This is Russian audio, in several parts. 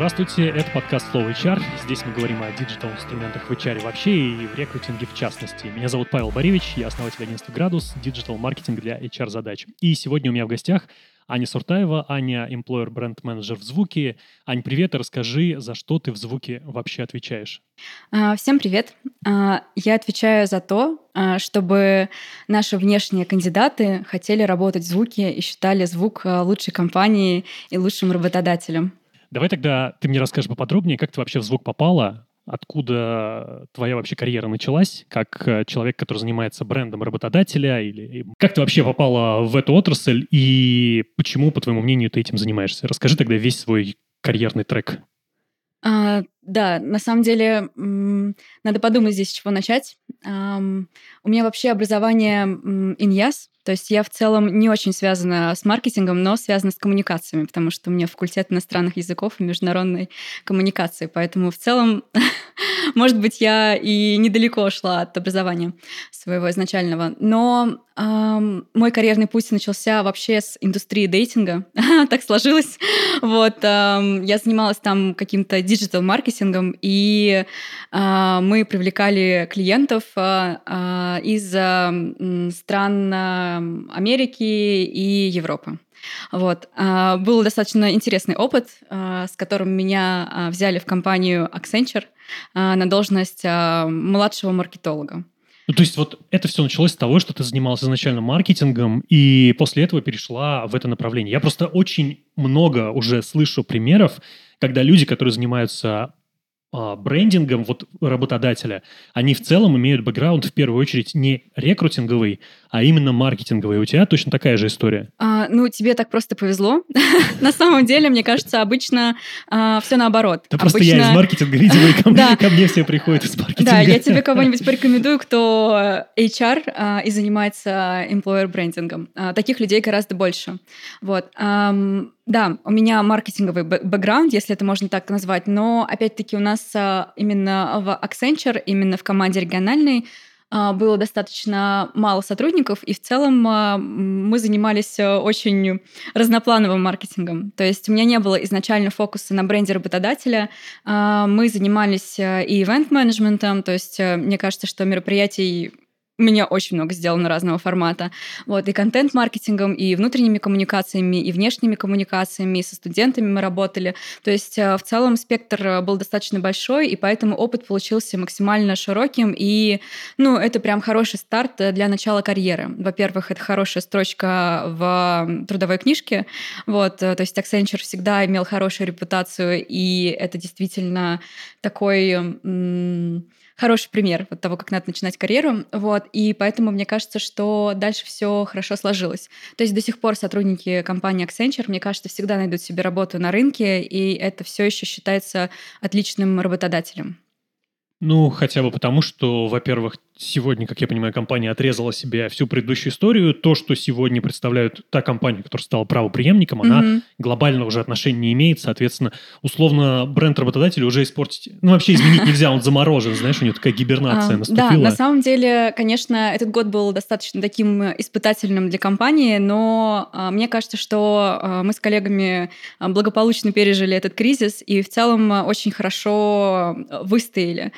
Здравствуйте, это подкаст Flow HR. Здесь мы говорим о диджитал-инструментах в HR вообще и в рекрутинге в частности. Меня зовут Павел Боревич, я основатель агентства «Градус», диджитал-маркетинг для HR-задач. И сегодня у меня в гостях Аня Суртаева, Аня, employer brand manager в Звуке. Ань, привет, расскажи, за что ты в Звуке вообще отвечаешь? А, всем привет. А, я отвечаю за то, а, чтобы наши внешние кандидаты хотели работать в Звуке и считали Звук лучшей компанией и лучшим работодателем. Давай тогда ты мне расскажешь поподробнее, как ты вообще в звук попала, откуда твоя вообще карьера началась, как э, человек, который занимается брендом работодателя, или как ты вообще попала в эту отрасль и почему, по твоему мнению, ты этим занимаешься? Расскажи тогда весь свой карьерный трек. А, да, на самом деле надо подумать здесь, с чего начать. Um, у меня вообще образование иньяс, то есть я в целом не очень связана с маркетингом, но связана с коммуникациями, потому что у меня факультет иностранных языков и международной коммуникации. Поэтому в целом, может быть, я и недалеко шла от образования своего изначального. Но эм, мой карьерный путь начался вообще с индустрии дейтинга. так сложилось. Вот, эм, я занималась там каким-то диджитал-маркетингом, и э, мы привлекали клиентов э, э, из э, стран Америки и Европы. Вот. А, был достаточно интересный опыт, а, с которым меня а, взяли в компанию Accenture на должность младшего маркетолога. Ну, то есть вот это все началось с того, что ты занималась изначально маркетингом, и после этого перешла в это направление. Я просто очень много уже слышу примеров, когда люди, которые занимаются брендингом вот работодателя, они в целом имеют бэкграунд в первую очередь не рекрутинговый, а именно маркетинговый. У тебя точно такая же история? А, ну, тебе так просто повезло. На самом деле, мне кажется, обычно а, все наоборот. Да просто я из маркетинга, видимо, и ко мне все приходят из маркетинга. Да, я тебе кого-нибудь порекомендую, кто HR и занимается employer брендингом. Таких людей гораздо больше. Вот. Да, у меня маркетинговый бэкграунд, если это можно так назвать, но опять-таки у нас а, именно в Accenture, именно в команде региональной, а, было достаточно мало сотрудников, и в целом а, мы занимались очень разноплановым маркетингом. То есть у меня не было изначально фокуса на бренде работодателя. Мы занимались и ивент-менеджментом, то есть мне кажется, что мероприятий меня очень много сделано разного формата. Вот, и контент-маркетингом, и внутренними коммуникациями, и внешними коммуникациями, и со студентами мы работали. То есть э, в целом спектр э, был достаточно большой, и поэтому опыт получился максимально широким, и, ну, это прям хороший старт для начала карьеры. Во-первых, это хорошая строчка в трудовой книжке, вот, э, то есть Accenture всегда имел хорошую репутацию, и это действительно такой хороший пример вот того, как надо начинать карьеру. Вот, и поэтому мне кажется, что дальше все хорошо сложилось. То есть до сих пор сотрудники компании Accenture, мне кажется, всегда найдут себе работу на рынке, и это все еще считается отличным работодателем. Ну, хотя бы потому, что, во-первых, сегодня, как я понимаю, компания отрезала себе всю предыдущую историю. То, что сегодня представляют та компания, которая стала правоприемником, mm-hmm. она глобального уже отношения не имеет. Соответственно, условно, бренд работодателя уже испортить... Ну, вообще изменить нельзя, он заморожен, знаешь, у него такая гибернация а, наступила. Да, на самом деле, конечно, этот год был достаточно таким испытательным для компании, но а, мне кажется, что а, мы с коллегами благополучно пережили этот кризис и в целом очень хорошо выстояли.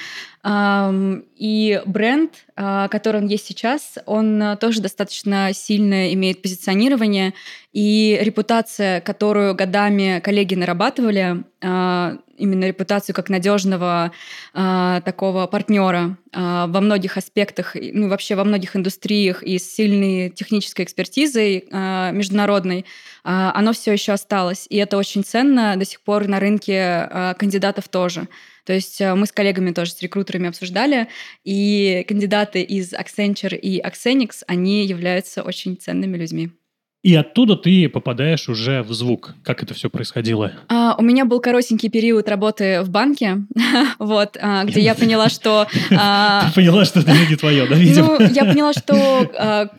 И бренд, а, который он есть сейчас, он а, тоже достаточно сильно имеет позиционирование, и репутация, которую годами коллеги нарабатывали, а, именно репутацию как надежного такого партнера во многих аспектах, ну вообще во многих индустриях и с сильной технической экспертизой международной, оно все еще осталось. И это очень ценно до сих пор на рынке кандидатов тоже. То есть э, мы с коллегами тоже, с рекрутерами обсуждали, и кандидаты из Accenture и Accenix, они являются очень ценными людьми. И оттуда ты попадаешь уже в звук. Как это все происходило? А, у меня был коротенький период работы в банке, вот, а, где я поняла, что... А, ты поняла, что это не твое, да, видимо? Ну, я поняла, что а,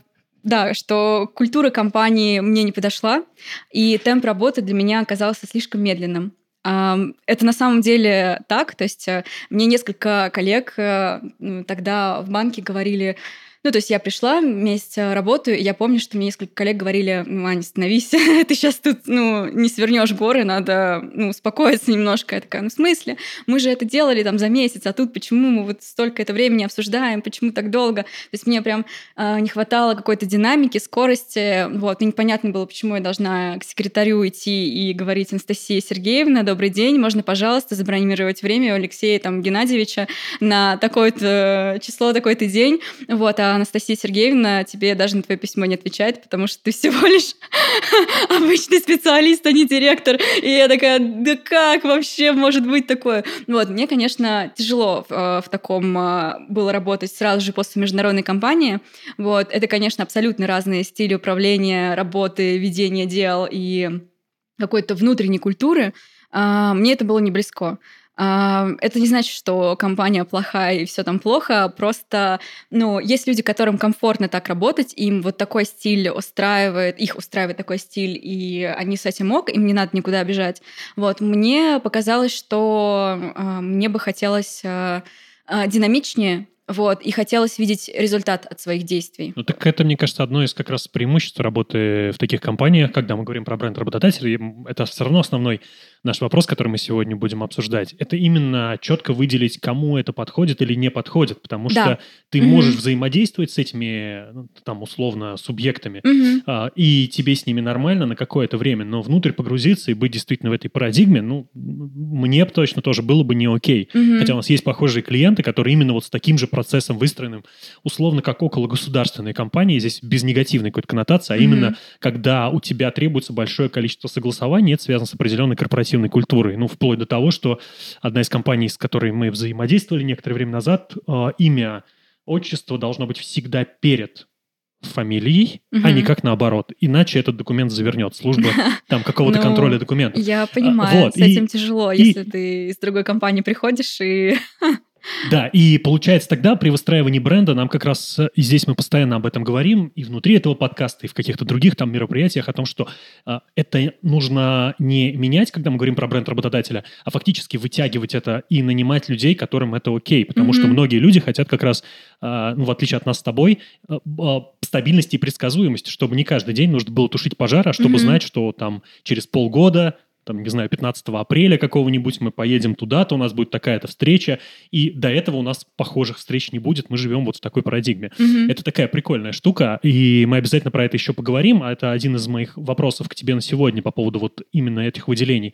да, что культура компании мне не подошла, и темп работы для меня оказался слишком медленным. Это на самом деле так. То есть э, мне несколько коллег э, тогда в банке говорили, Ну, то есть я пришла, месяц работаю, и я помню, что мне несколько коллег говорили, ну, Аня, становись, ты сейчас тут, ну, не свернешь горы, надо, ну, успокоиться немножко. Я такая, ну, в смысле? Мы же это делали там за месяц, а тут почему мы вот столько это времени обсуждаем, почему так долго? То есть мне прям э, не хватало какой-то динамики, скорости, вот, и непонятно было, почему я должна к секретарю идти и говорить, Анастасия Сергеевна, добрый день, можно, пожалуйста, забронировать время у Алексея там Геннадьевича на такое-то число, такой-то день, вот, а Анастасия Сергеевна тебе даже на твое письмо не отвечает, потому что ты всего лишь обычный специалист, а не директор. И я такая, да как вообще может быть такое? Вот, мне, конечно, тяжело в, э, в таком э, было работать сразу же после международной компании. Вот, это, конечно, абсолютно разные стили управления, работы, ведения дел и какой-то внутренней культуры. А, мне это было не близко. Это не значит, что компания плохая и все там плохо. Просто, ну, есть люди, которым комфортно так работать, им вот такой стиль устраивает, их устраивает такой стиль, и они с этим ок, им не надо никуда бежать. Вот, мне показалось, что э, мне бы хотелось э, динамичнее, вот, и хотелось видеть результат от своих действий. Ну, так это, мне кажется, одно из как раз преимуществ работы в таких компаниях, когда мы говорим про бренд работодателей, это все равно основной наш вопрос, который мы сегодня будем обсуждать, это именно четко выделить, кому это подходит или не подходит, потому да. что ты угу. можешь взаимодействовать с этими, ну, там, условно, субъектами, угу. а, и тебе с ними нормально на какое-то время, но внутрь погрузиться и быть действительно в этой парадигме, ну, мне точно тоже было бы не окей. Угу. Хотя у нас есть похожие клиенты, которые именно вот с таким же процессом выстроенным, условно, как около государственной компании, здесь без негативной какой-то коннотации, а угу. именно когда у тебя требуется большое количество согласований, это связано с определенной корпоративной корпоративной культурой. Ну, вплоть до того, что одна из компаний, с которой мы взаимодействовали некоторое время назад, э, имя, отчество должно быть всегда перед фамилией, угу. а не как наоборот. Иначе этот документ завернет служба там какого-то ну, контроля документов. Я понимаю, вот, с этим тяжело, если ты из другой компании приходишь и Да, и получается тогда при выстраивании бренда нам как раз, и здесь мы постоянно об этом говорим, и внутри этого подкаста, и в каких-то других там мероприятиях о том, что э, это нужно не менять, когда мы говорим про бренд работодателя, а фактически вытягивать это и нанимать людей, которым это окей, потому mm-hmm. что многие люди хотят как раз, э, ну, в отличие от нас с тобой, э, э, стабильности и предсказуемости, чтобы не каждый день нужно было тушить пожар, а чтобы mm-hmm. знать, что там через полгода там, не знаю, 15 апреля какого-нибудь мы поедем туда-то, у нас будет такая-то встреча, и до этого у нас похожих встреч не будет, мы живем вот в такой парадигме. Mm-hmm. Это такая прикольная штука, и мы обязательно про это еще поговорим, а это один из моих вопросов к тебе на сегодня по поводу вот именно этих выделений.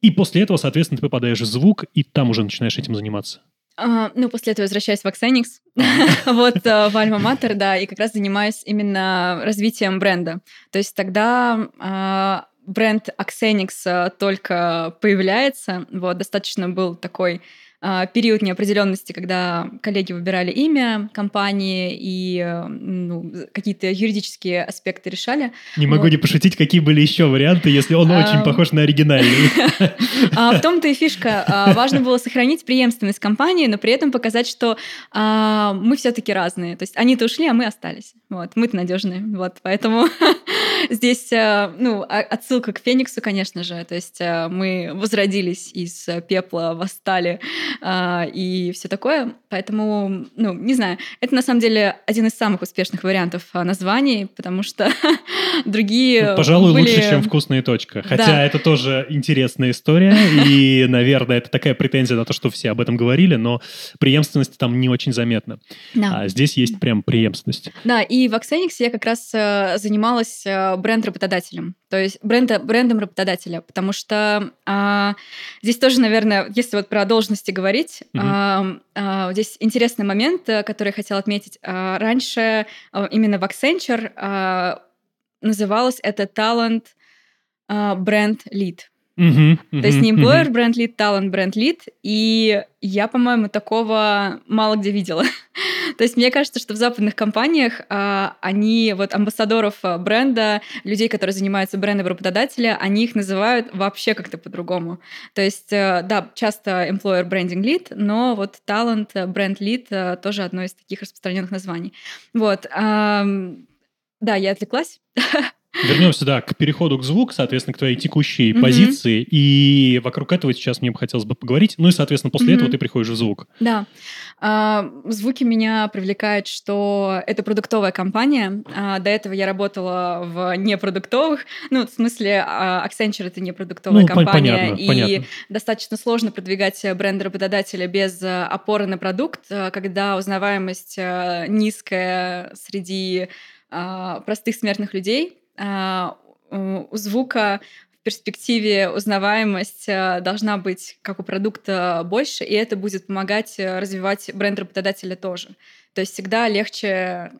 И после этого, соответственно, ты попадаешь в звук, и там уже начинаешь этим заниматься. Uh, ну, после этого возвращаюсь в Axenix, вот uh, в Альма Матер, да, и как раз занимаюсь именно развитием бренда. То есть тогда uh, бренд Axenix э, только появляется. Вот, достаточно был такой период неопределенности, когда коллеги выбирали имя компании и э, ну, какие-то юридические аспекты решали. Не могу вот. не пошутить, какие были еще варианты, если он очень похож на оригинальный. А, в том-то и фишка. А, важно было сохранить преемственность компании, но при этом показать, что а, мы все-таки разные. То есть они-то ушли, а мы остались. Вот, мы-то надежные. Вот, поэтому Здесь, э, ну, отсылка к Фениксу, конечно же. То есть э, мы возродились из пепла, восстали э, и все такое. Поэтому, ну, не знаю, это на самом деле один из самых успешных вариантов названий, потому что другие ну, Пожалуй, были... лучше, чем «Вкусная точка». Хотя да. это тоже интересная история, и, наверное, это такая претензия на то, что все об этом говорили, но преемственность там не очень заметна. Да. А здесь есть прям преемственность. Да, и в Axenix я как раз занималась бренд работодателем, то есть бренда, брендом работодателя, потому что а, здесь тоже, наверное, если вот про должности говорить, mm-hmm. а, а, здесь интересный момент, э, который я хотела отметить. А, раньше а, именно в Accenture а, называлось это талант бренд лид. Uh-huh, uh-huh, То есть не employer бренд лид, талант бренд лид. И я, по-моему, такого мало где видела. То есть мне кажется, что в западных компаниях а, они, вот амбассадоров а, бренда, людей, которые занимаются брендом работодателя, они их называют вообще как-то по-другому. То есть, а, да, часто employer branding lead, но вот талант бренд lead а, тоже одно из таких распространенных названий. Вот. А, да, я отвлеклась. Вернемся, да, к переходу к звуку, соответственно, к твоей текущей mm-hmm. позиции. И вокруг этого сейчас мне бы хотелось бы поговорить. Ну и, соответственно, после mm-hmm. этого ты приходишь в звук. Да. А, звуки меня привлекают, что это продуктовая компания. А, до этого я работала в непродуктовых. Ну, в смысле, а, Accenture — это непродуктовая ну, компания. Понятно, и понятно. достаточно сложно продвигать бренд работодателя без опоры на продукт, когда узнаваемость низкая среди простых смертных людей. У звука перспективе узнаваемость э, должна быть, как у продукта, больше, и это будет помогать э, развивать бренд работодателя тоже. То есть всегда легче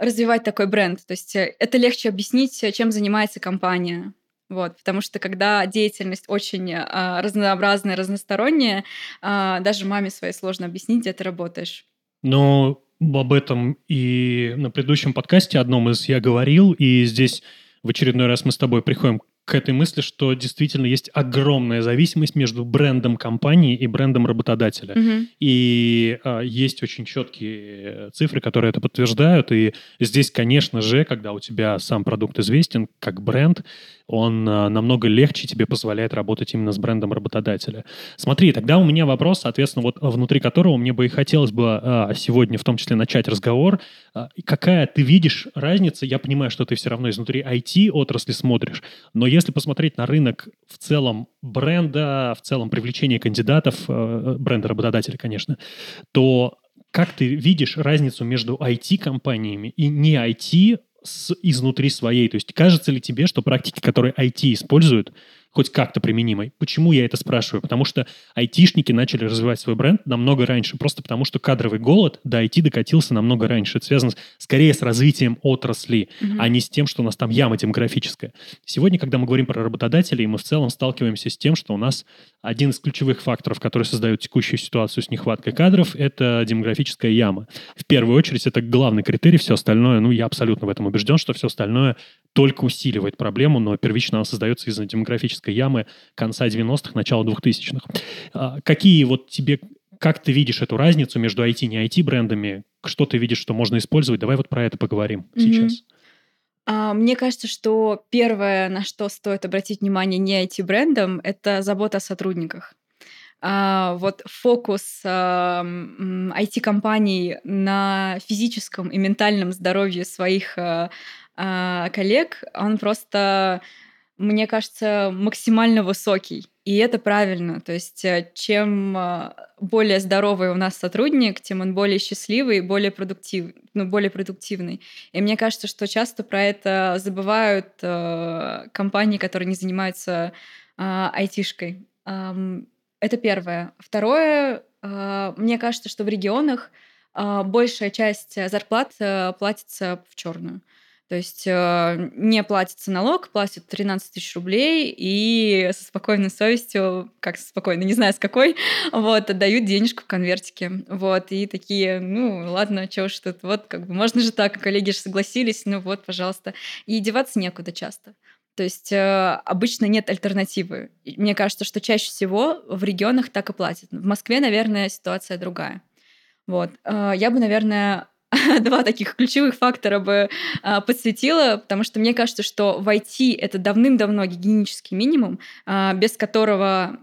развивать такой бренд. То есть э, это легче объяснить, чем занимается компания. Вот, потому что когда деятельность очень э, разнообразная, разносторонняя, э, даже маме своей сложно объяснить, где ты работаешь. Ну, об этом и на предыдущем подкасте одном из я говорил, и здесь в очередной раз мы с тобой приходим к этой мысли, что действительно есть огромная зависимость между брендом компании и брендом работодателя. Mm-hmm. И а, есть очень четкие цифры, которые это подтверждают. И здесь, конечно же, когда у тебя сам продукт известен как бренд, он а, намного легче тебе позволяет работать именно с брендом работодателя. Смотри, тогда у меня вопрос, соответственно, вот внутри которого мне бы и хотелось бы а, сегодня в том числе начать разговор. А, какая ты видишь разница? Я понимаю, что ты все равно изнутри IT-отрасли смотришь, но если посмотреть на рынок в целом бренда, в целом привлечения кандидатов, бренда работодателя, конечно, то как ты видишь разницу между IT-компаниями и не IT с, изнутри своей. То есть кажется ли тебе, что практики, которые IT используют, хоть как-то применимой. Почему я это спрашиваю? Потому что айтишники начали развивать свой бренд намного раньше, просто потому что кадровый голод до IT докатился намного раньше. Это связано скорее с развитием отрасли, mm-hmm. а не с тем, что у нас там яма демографическая. Сегодня, когда мы говорим про работодателей, мы в целом сталкиваемся с тем, что у нас один из ключевых факторов, который создает текущую ситуацию с нехваткой кадров, это демографическая яма. В первую очередь, это главный критерий, все остальное, ну, я абсолютно в этом убежден, что все остальное только усиливает проблему, но первично она создается из-за демографической ямы конца 90-х, начала 2000-х. А, какие вот тебе, как ты видишь эту разницу между IT и не IT брендами? Что ты видишь, что можно использовать? Давай вот про это поговорим mm-hmm. сейчас. А, мне кажется, что первое, на что стоит обратить внимание не IT-брендам, это забота о сотрудниках. Uh, вот фокус IT-компаний на физическом и ментальном здоровье своих а, коллег, он просто, мне кажется, максимально высокий. И это правильно. То есть э, чем а, более здоровый у нас сотрудник, тем он более счастливый и более, продуктив, ну, более продуктивный. И мне кажется, что часто про это забывают э, компании, которые не занимаются э, айтишкой. Э, это первое. Второе, э, мне кажется, что в регионах э, большая часть зарплат э, платится в черную. То есть э, не платится налог, платят 13 тысяч рублей и со спокойной совестью, как спокойно, не знаю с какой, вот, отдают денежку в конвертике. Вот, и такие, ну, ладно, чего ж тут, вот, как бы, можно же так, коллеги же согласились, ну вот, пожалуйста. И деваться некуда часто. То есть э, обычно нет альтернативы. Мне кажется, что чаще всего в регионах так и платят. В Москве, наверное, ситуация другая. Вот. Э, я бы, наверное, два таких ключевых фактора бы а, подсветила, потому что мне кажется, что в IT это давным-давно гигиенический минимум, а, без которого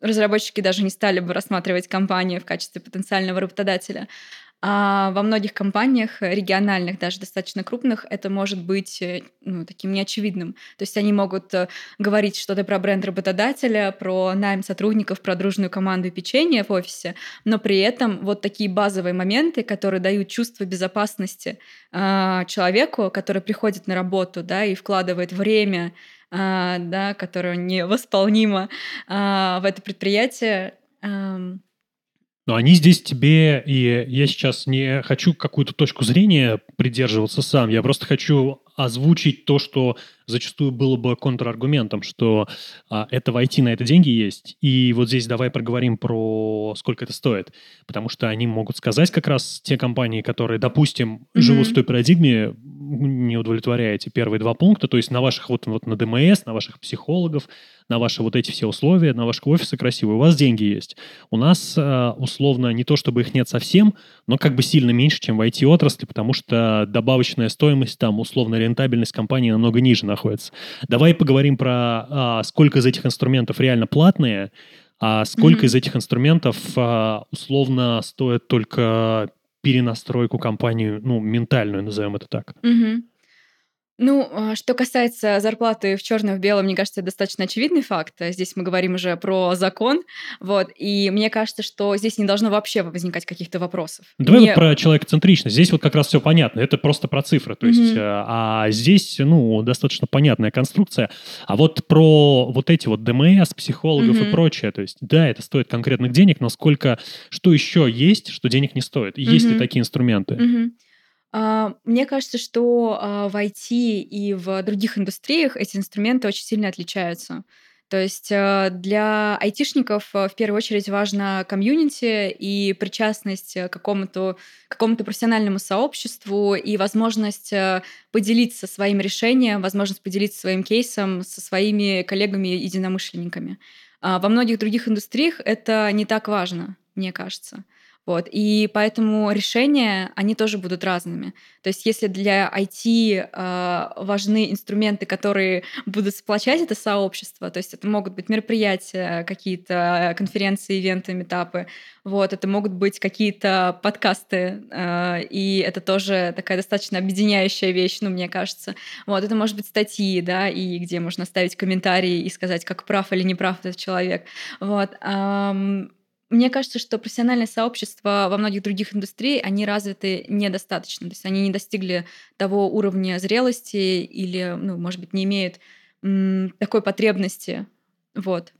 разработчики даже не стали бы рассматривать компанию в качестве потенциального работодателя. А во многих компаниях региональных, даже достаточно крупных, это может быть э, ну, таким неочевидным. То есть они могут э, говорить что-то про бренд работодателя, про найм сотрудников, про дружную команду и печенье в офисе, но при этом вот такие базовые моменты, которые дают чувство безопасности э, человеку, который приходит на работу да, и вкладывает время, э, да, которое невосполнимо э, в это предприятие, э, но они здесь тебе, и я сейчас не хочу какую-то точку зрения придерживаться сам, я просто хочу озвучить то, что зачастую было бы контраргументом, что а, это войти на это деньги есть. И вот здесь давай проговорим про сколько это стоит. Потому что они могут сказать как раз те компании, которые, допустим, mm-hmm. живут в той парадигме, не удовлетворяете первые два пункта, то есть на ваших вот, вот на ДМС, на ваших психологов, на ваши вот эти все условия, на ваши офисы красивые, у вас деньги есть. У нас э, условно не то, чтобы их нет совсем, но как бы сильно меньше, чем в IT-отрасли, потому что добавочная стоимость там, условно, рентабельность компании намного ниже находится. Давай поговорим про а, сколько из этих инструментов реально платные, а сколько mm-hmm. из этих инструментов а, условно стоит только перенастройку компанию, ну, ментальную, назовем это так. Mm-hmm. Ну, а, что касается зарплаты в черном, в белом, мне кажется, это достаточно очевидный факт. Здесь мы говорим уже про закон. Вот, и мне кажется, что здесь не должно вообще возникать каких-то вопросов. Давай мне... вот про человекоцентричность. Здесь вот как раз все понятно. Это просто про цифры. То есть, mm-hmm. а здесь, ну, достаточно понятная конструкция. А вот про вот эти вот ДМС, психологов mm-hmm. и прочее. То есть, да, это стоит конкретных денег, но сколько, что еще есть, что денег не стоит? Есть mm-hmm. ли такие инструменты? Mm-hmm. А, мне кажется, что а, в IT и в других индустриях эти инструменты очень сильно отличаются. То есть а, для айтишников в первую очередь важна комьюнити и причастность к какому-то какому профессиональному сообществу и возможность поделиться своим решением, возможность поделиться своим кейсом со своими коллегами-единомышленниками. Во многих других индустриях это не так важно, мне кажется. Вот. И поэтому решения, они тоже будут разными. То есть если для IT э, а, важны инструменты, которые будут сплочать это сообщество, то есть это могут быть мероприятия, какие-то конференции, ивенты, метапы, вот, это могут быть какие-то подкасты, э, и это тоже такая достаточно объединяющая вещь, ну, мне кажется. Вот, это может быть статьи, да, и где можно ставить комментарии и сказать, как прав или не прав этот человек. Вот. Эм, мне кажется, что профессиональное сообщество во многих других индустриях, они развиты недостаточно. То есть они не достигли того уровня зрелости или, ну, может быть, не имеют такой потребности. Вот.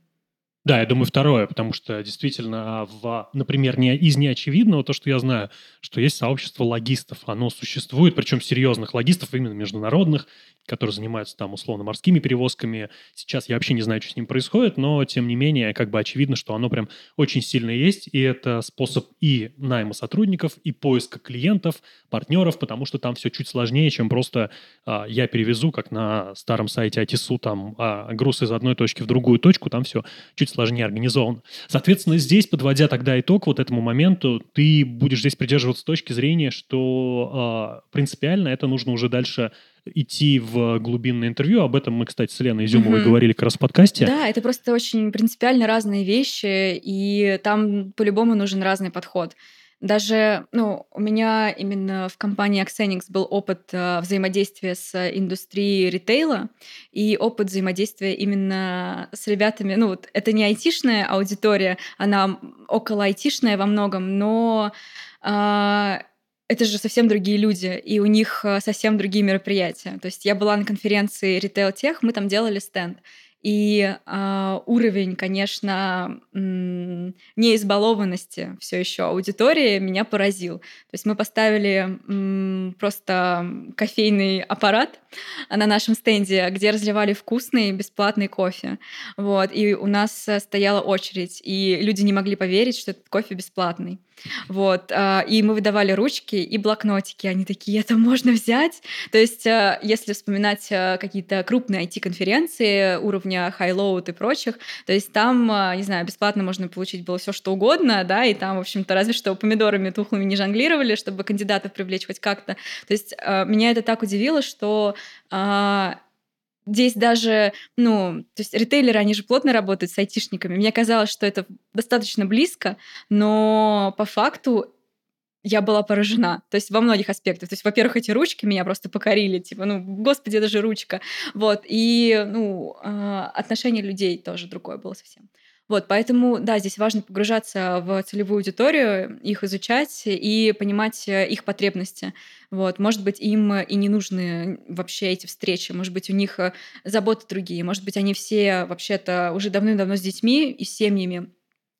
Да, я думаю, второе, потому что действительно, в, например, не, из неочевидного, то, что я знаю, что есть сообщество логистов, оно существует, причем серьезных логистов, именно международных, которые занимаются там условно морскими перевозками. Сейчас я вообще не знаю, что с ним происходит, но тем не менее, как бы очевидно, что оно прям очень сильно есть, и это способ и найма сотрудников, и поиска клиентов, партнеров, потому что там все чуть сложнее, чем просто а, я перевезу, как на старом сайте ITSU, там а, груз из одной точки в другую точку, там все чуть сложнее организовано. Соответственно, здесь, подводя тогда итог вот этому моменту, ты будешь здесь придерживаться точки зрения, что а, принципиально это нужно уже дальше идти в глубинное интервью. Об этом мы, кстати, с Леной Изюмовой угу. говорили как раз в подкасте. Да, это просто очень принципиально разные вещи, и там по-любому нужен разный подход. Даже, ну, у меня именно в компании Axenix был опыт э, взаимодействия с индустрией ритейла и опыт взаимодействия именно с ребятами. Ну, вот это не айтишная аудитория, она около айтишная во многом, но э, это же совсем другие люди, и у них э, совсем другие мероприятия. То есть я была на конференции Retail Tech, мы там делали стенд. И э, уровень, конечно, неизбалованности все еще аудитории меня поразил. То есть мы поставили просто кофейный аппарат на нашем стенде, где разливали вкусный бесплатный кофе. Вот. И у нас стояла очередь, и люди не могли поверить, что этот кофе бесплатный. Вот. А, и мы выдавали ручки и блокнотики. Они такие, это можно взять? То есть, а, если вспоминать какие-то крупные IT-конференции уровня High-Load и прочих, то есть там, не знаю, бесплатно можно получить было все что угодно, да, и там, в общем-то, разве что помидорами тухлыми не жонглировали, чтобы кандидатов привлечь хоть как-то. То есть меня это так удивило, что Здесь даже, ну, то есть ритейлеры, они же плотно работают с айтишниками. Мне казалось, что это достаточно близко, но по факту я была поражена. То есть во многих аспектах. То есть, во-первых, эти ручки меня просто покорили. Типа, ну, господи, это же ручка. Вот. И, ну, а, отношение людей тоже другое было совсем. Вот, поэтому, да, здесь важно погружаться в целевую аудиторию, их изучать и понимать э, их потребности. Вот, может быть, им и не нужны вообще эти встречи, может быть, у них э, заботы другие, может быть, они все вообще-то уже давным-давно с детьми и семьями,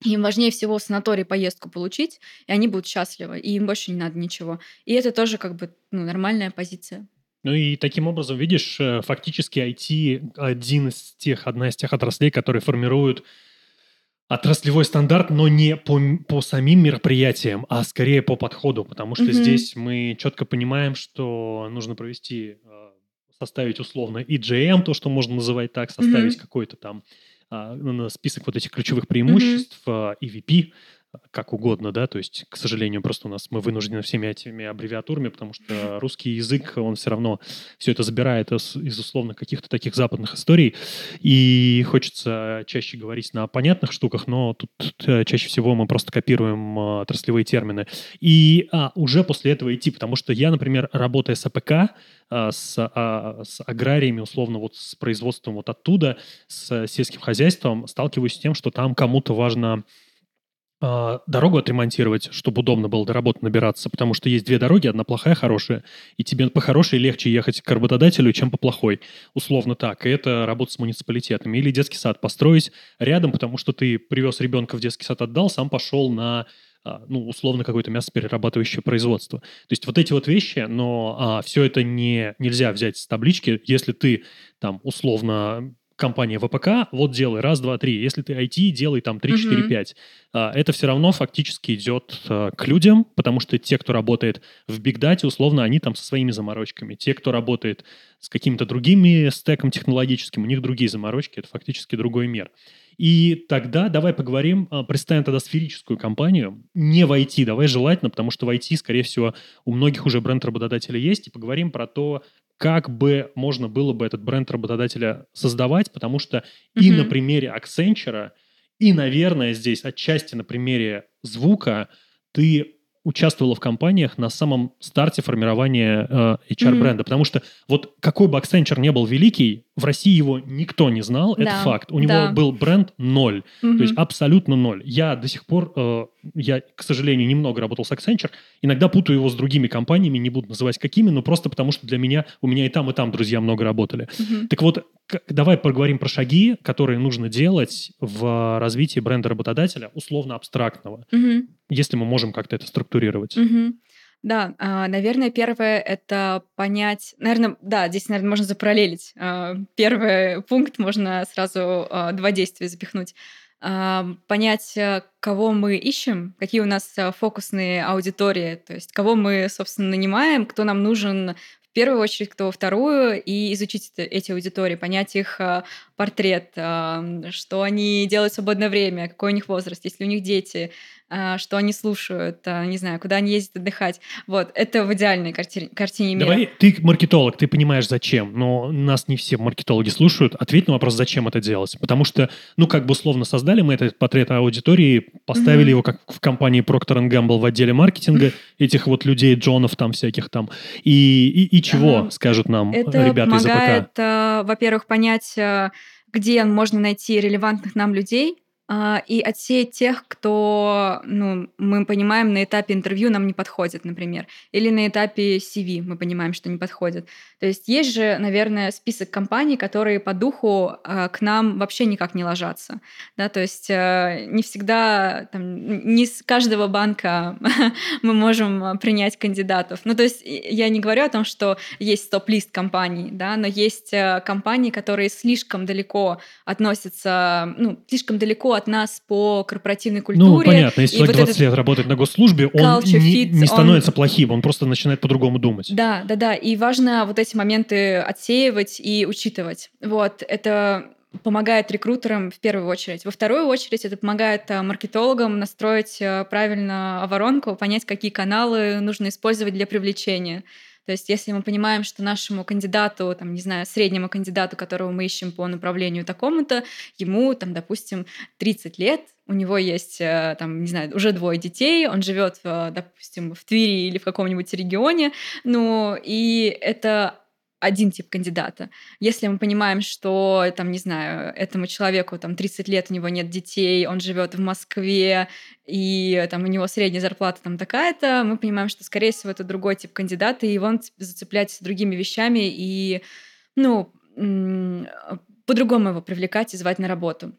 им важнее всего в санаторий поездку получить, и они будут счастливы, и им больше не надо ничего. И это тоже как бы ну, нормальная позиция. Ну и таким образом, видишь, э, фактически IT один из тех, одна из тех отраслей, которые формируют отраслевой стандарт, но не по, по самим мероприятиям, а скорее по подходу, потому что mm-hmm. здесь мы четко понимаем, что нужно провести, а, составить условно EGM, то, что можно называть так, составить mm-hmm. какой-то там а, список вот этих ключевых преимуществ, mm-hmm. EVP, как угодно, да, то есть, к сожалению, просто у нас мы вынуждены всеми этими аббревиатурами, потому что русский язык, он все равно все это забирает из, из условно каких-то таких западных историй, и хочется чаще говорить на понятных штуках, но тут э, чаще всего мы просто копируем а, отраслевые термины. И а, уже после этого идти, потому что я, например, работая с АПК, а, с, а, с аграриями, условно, вот с производством вот оттуда, с сельским хозяйством, сталкиваюсь с тем, что там кому-то важно дорогу отремонтировать, чтобы удобно было до работы добираться, потому что есть две дороги, одна плохая, хорошая, и тебе по хорошей легче ехать к работодателю, чем по плохой. Условно так. И это работа с муниципалитетами. Или детский сад построить рядом, потому что ты привез ребенка в детский сад, отдал, сам пошел на а, ну, условно, какое-то мясоперерабатывающее производство. То есть вот эти вот вещи, но а, все это не, нельзя взять с таблички, если ты там условно компания ВПК, вот делай раз, два, три. Если ты IT, делай там 3, 4, 5. Это все равно фактически идет а, к людям, потому что те, кто работает в Data, условно, они там со своими заморочками. Те, кто работает с какими-то другими стеком технологическим, у них другие заморочки, это фактически другой мир. И тогда давай поговорим, а, представим тогда сферическую компанию, не в IT, давай желательно, потому что в IT, скорее всего, у многих уже бренд работодателя есть, и поговорим про то, как бы можно было бы этот бренд работодателя создавать, потому что mm-hmm. и на примере Accenture, и, наверное, здесь отчасти на примере звука ты участвовала в компаниях на самом старте формирования э, HR-бренда. Mm-hmm. Потому что вот какой бы Accenture не был великий, в России его никто не знал, да, это факт. У него да. был бренд ноль, mm-hmm. то есть абсолютно ноль. Я до сих пор, э, я, к сожалению, немного работал с Accenture, иногда путаю его с другими компаниями, не буду называть какими, но просто потому что для меня, у меня и там, и там друзья много работали. Mm-hmm. Так вот, давай поговорим про шаги, которые нужно делать в развитии бренда работодателя, условно абстрактного, mm-hmm. если мы можем как-то это структурировать. Mm-hmm. Да, а, наверное, первое это понять, наверное, да, здесь, наверное, можно запараллелить. А, первый пункт можно сразу а, два действия запихнуть. Понять, кого мы ищем, какие у нас фокусные аудитории, то есть кого мы, собственно, нанимаем, кто нам нужен в первую очередь, кто во вторую, и изучить эти аудитории, понять их портрет, что они делают в свободное время, какой у них возраст, есть ли у них дети, что они слушают, а, не знаю, куда они ездят отдыхать. Вот, это в идеальной картине, картине мира. Давай, ты маркетолог, ты понимаешь, зачем, но нас не все маркетологи слушают. Ответь на вопрос, зачем это делать. Потому что, ну, как бы условно создали мы этот портрет аудитории, поставили mm-hmm. его как в компании Procter Gamble в отделе маркетинга, mm-hmm. этих вот людей, Джонов там всяких там. И, и, и чего ага. скажут нам это ребята из АПК? Это помогает, во-первых, понять, э, где можно найти релевантных нам людей, а, и отсеять тех, кто, ну, мы понимаем, на этапе интервью нам не подходит, например, или на этапе CV мы понимаем, что не подходит. То есть есть же, наверное, список компаний, которые по духу э, к нам вообще никак не ложатся, да, то есть э, не всегда, там, не с каждого банка мы можем принять кандидатов. Ну, то есть я не говорю о том, что есть стоп-лист компаний, да, но есть э, компании, которые слишком далеко относятся, ну, слишком далеко от нас по корпоративной ну, культуре. Ну, понятно, если человек вот 20 лет работает на госслужбе, он не, не становится он... плохим, он просто начинает по-другому думать. Да, да, да. И важно вот эти моменты отсеивать и учитывать. Вот, это помогает рекрутерам в первую очередь. Во вторую очередь это помогает э, маркетологам настроить э, правильно воронку, понять, какие каналы нужно использовать для привлечения. То есть если мы понимаем, что нашему кандидату, там, не знаю, среднему кандидату, которого мы ищем по направлению такому-то, ему, там, допустим, 30 лет, у него есть, э, там, не знаю, уже двое детей, он живет, допустим, в Твери или в каком-нибудь регионе, ну, и это один тип кандидата. Если мы понимаем, что, там, не знаю, этому человеку там 30 лет, у него нет детей, он живет в Москве, и там у него средняя зарплата там такая-то, мы понимаем, что, скорее всего, это другой тип кандидата, и он зацеплять другими вещами и, ну, по-другому его привлекать и звать на работу.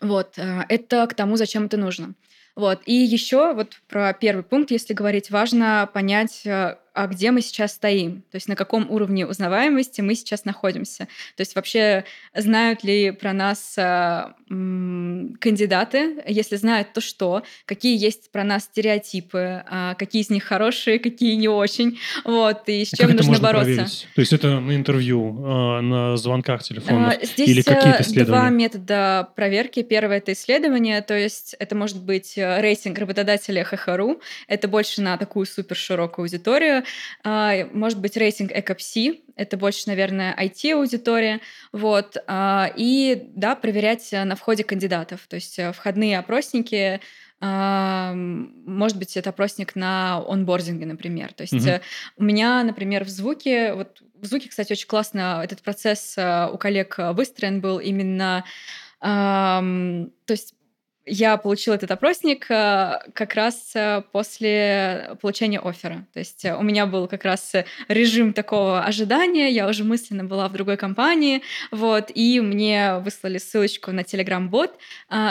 Вот, э, это к тому, зачем это нужно. Вот. И еще вот про первый пункт, если говорить, важно понять, э, а где мы сейчас стоим, то есть на каком уровне узнаваемости мы сейчас находимся. То есть вообще знают ли про нас э, кандидаты, если знают, то что, какие есть про нас стереотипы, э, какие из них хорошие, какие не очень, вот, и с а чем нужно можно бороться. Проверить? То есть это на интервью, э, на звонках телефонных э, Здесь или какие-то исследования? два метода проверки. Первое — это исследование, то есть это может быть рейтинг работодателя ХХРУ, это больше на такую супер широкую аудиторию, а, может быть, рейтинг Экопси, это больше, наверное, IT-аудитория, вот, а, и, да, проверять на входе кандидатов, то есть э, входные опросники, а, может быть, это опросник на онбординге, например. То есть угу. у меня, например, в звуке, вот в звуке, кстати, очень классно этот процесс э, у коллег выстроен был именно, то есть я получила этот опросник э, как раз э, после получения оффера. То есть э, у меня был как раз режим такого ожидания, я уже мысленно была в другой компании, вот, и мне выслали ссылочку на Telegram-бот,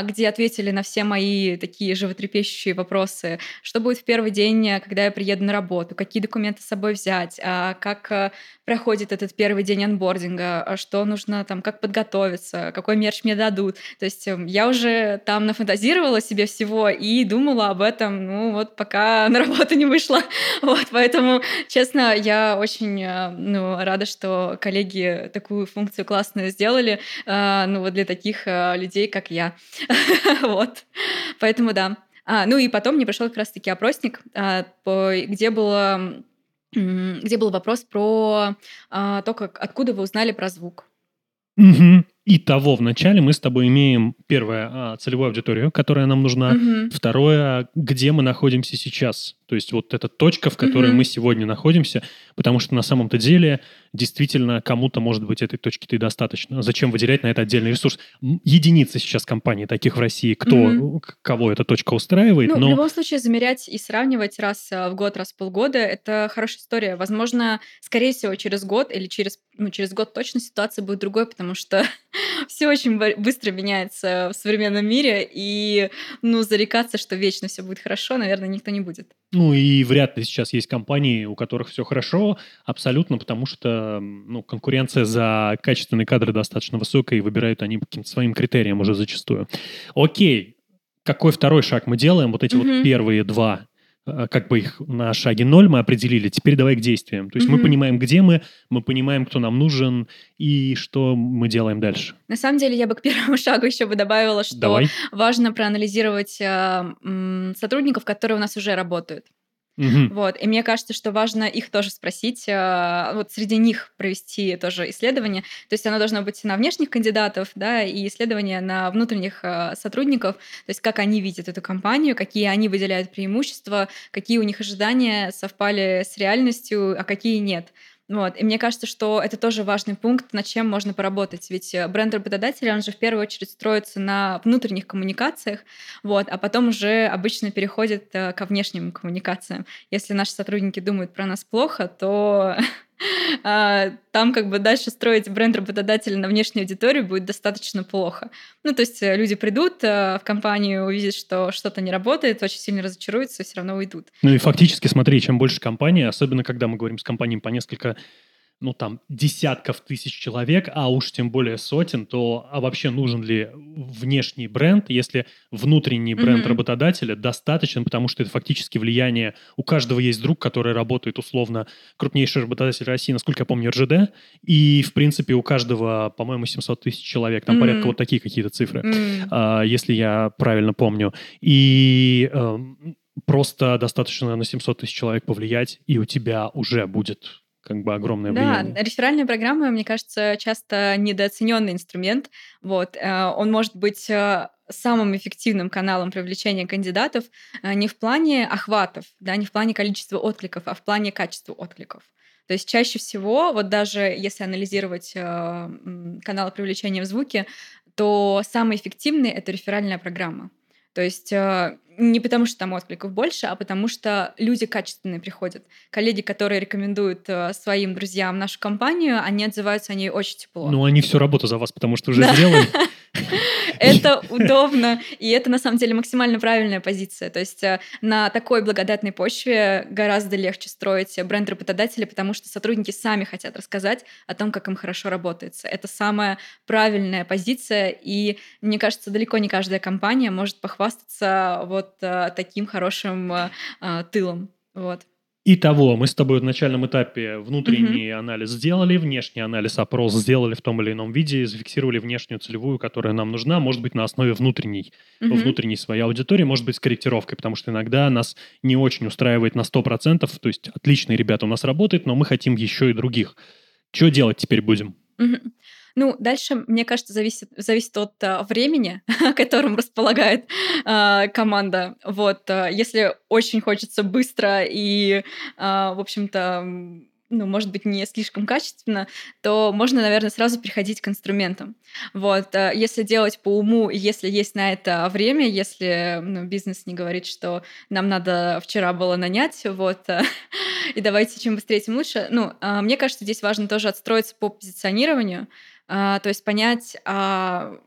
где ответили на все мои такие животрепещущие вопросы, что будет в первый день, когда я приеду на работу, какие документы с собой взять, как проходит этот первый день анбординга, что нужно там, как подготовиться, какой мерч мне дадут. То есть эм, я уже там на фантазировала себе всего и думала об этом, ну вот пока на работу не вышла. Вот, поэтому, честно, я очень э, ну, рада, что коллеги такую функцию классную сделали, э, ну вот для таких э, людей, как я. Вот, поэтому да. А, ну и потом мне пришел как раз-таки опросник, где было где был вопрос про а, то, как, откуда вы узнали про звук. Угу. И того вначале мы с тобой имеем первое а, целевую аудиторию, которая нам нужна. Угу. Второе, где мы находимся сейчас. То есть вот эта точка, в которой угу. мы сегодня находимся, потому что на самом-то деле действительно кому-то, может быть, этой точки-то и достаточно. Зачем выделять на это отдельный ресурс? Единицы сейчас компаний таких в России, кто, угу. кого эта точка устраивает. Ну, но... В любом случае, замерять и сравнивать раз а, в год, раз в полгода – это хорошая история. Возможно, скорее всего, через год или через, ну, через год точно ситуация будет другой, потому что все очень быстро меняется в современном мире, и, ну, зарекаться, что вечно все будет хорошо, наверное, никто не будет. Ну, и вряд ли сейчас есть компании, у которых все хорошо, абсолютно, потому что, ну, конкуренция за качественные кадры достаточно высокая, и выбирают они по каким-то своим критериям уже зачастую. Окей, какой второй шаг мы делаем? Вот эти mm-hmm. вот первые два как бы их на шаге ноль мы определили, теперь давай к действиям. То есть mm-hmm. мы понимаем, где мы, мы понимаем, кто нам нужен и что мы делаем дальше. На самом деле я бы к первому шагу еще бы добавила, что давай. важно проанализировать э, сотрудников, которые у нас уже работают. Угу. Вот. И мне кажется, что важно их тоже спросить, э, вот среди них провести тоже исследование. То есть оно должно быть на внешних кандидатов, да, и исследование на внутренних э, сотрудников, то есть как они видят эту компанию, какие они выделяют преимущества, какие у них ожидания совпали с реальностью, а какие нет. Вот. И мне кажется, что это тоже важный пункт, над чем можно поработать. Ведь э, бренд работодателя, он же в первую очередь строится на внутренних коммуникациях, вот, а потом уже обычно переходит э, ко внешним коммуникациям. Если наши сотрудники думают про нас плохо, то там как бы дальше строить бренд работодателя на внешнюю аудиторию будет достаточно плохо. Ну, то есть э, люди придут э, в компанию, увидят, что что-то не работает, очень сильно разочаруются, все равно уйдут. Ну и фактически, смотри, чем больше компаний, особенно когда мы говорим с компаниями по несколько ну, там, десятков тысяч человек, а уж тем более сотен, то а вообще нужен ли внешний бренд, если внутренний бренд mm-hmm. работодателя достаточен, потому что это фактически влияние. У каждого есть друг, который работает условно крупнейший работодатель России, насколько я помню, РЖД, и, в принципе, у каждого, по-моему, 700 тысяч человек, там mm-hmm. порядка вот такие какие-то цифры, mm-hmm. а, если я правильно помню. И... А, просто достаточно на 700 тысяч человек повлиять, и у тебя уже будет как бы огромное влияние. Да, реферальные программы, мне кажется, часто недооцененный инструмент. Вот, э, он может быть э, самым эффективным каналом привлечения кандидатов э, не в плане охватов, да, не в плане количества откликов, а в плане качества откликов. То есть чаще всего, вот даже если анализировать каналы привлечения в звуке, то самый эффективный это реферальная программа. То есть э, не потому, что там откликов больше, а потому что люди качественные приходят. Коллеги, которые рекомендуют э, своим друзьям нашу компанию, они отзываются о ней очень тепло. Ну, они всю работу за вас, потому что уже сделали. Это удобно, и это на самом деле максимально правильная позиция. То есть э, на такой благодатной почве гораздо легче строить бренд работодателя, потому что сотрудники сами хотят рассказать о том, как им хорошо работается. Это самая правильная позиция, и мне кажется, далеко не каждая компания может похвастаться вот э, таким хорошим э, тылом. Вот. Итого, мы с тобой в начальном этапе внутренний mm-hmm. анализ сделали, внешний анализ, опрос сделали в том или ином виде, зафиксировали внешнюю целевую, которая нам нужна, может быть, на основе внутренней, mm-hmm. внутренней своей аудитории, может быть, с корректировкой, потому что иногда нас не очень устраивает на 100%, то есть отличные ребята у нас работают, но мы хотим еще и других. Что делать теперь будем? Mm-hmm. Ну, дальше, мне кажется, зависит, зависит от а, времени, которым располагает а, команда. Вот, а, если очень хочется быстро и, а, в общем-то, ну, может быть, не слишком качественно, то можно, наверное, сразу переходить к инструментам. Вот, а, если делать по уму, если есть на это время, если ну, бизнес не говорит, что нам надо вчера было нанять, вот, а, и давайте чем быстрее, тем лучше. Ну, а, мне кажется, здесь важно тоже отстроиться по позиционированию, то есть понять, а,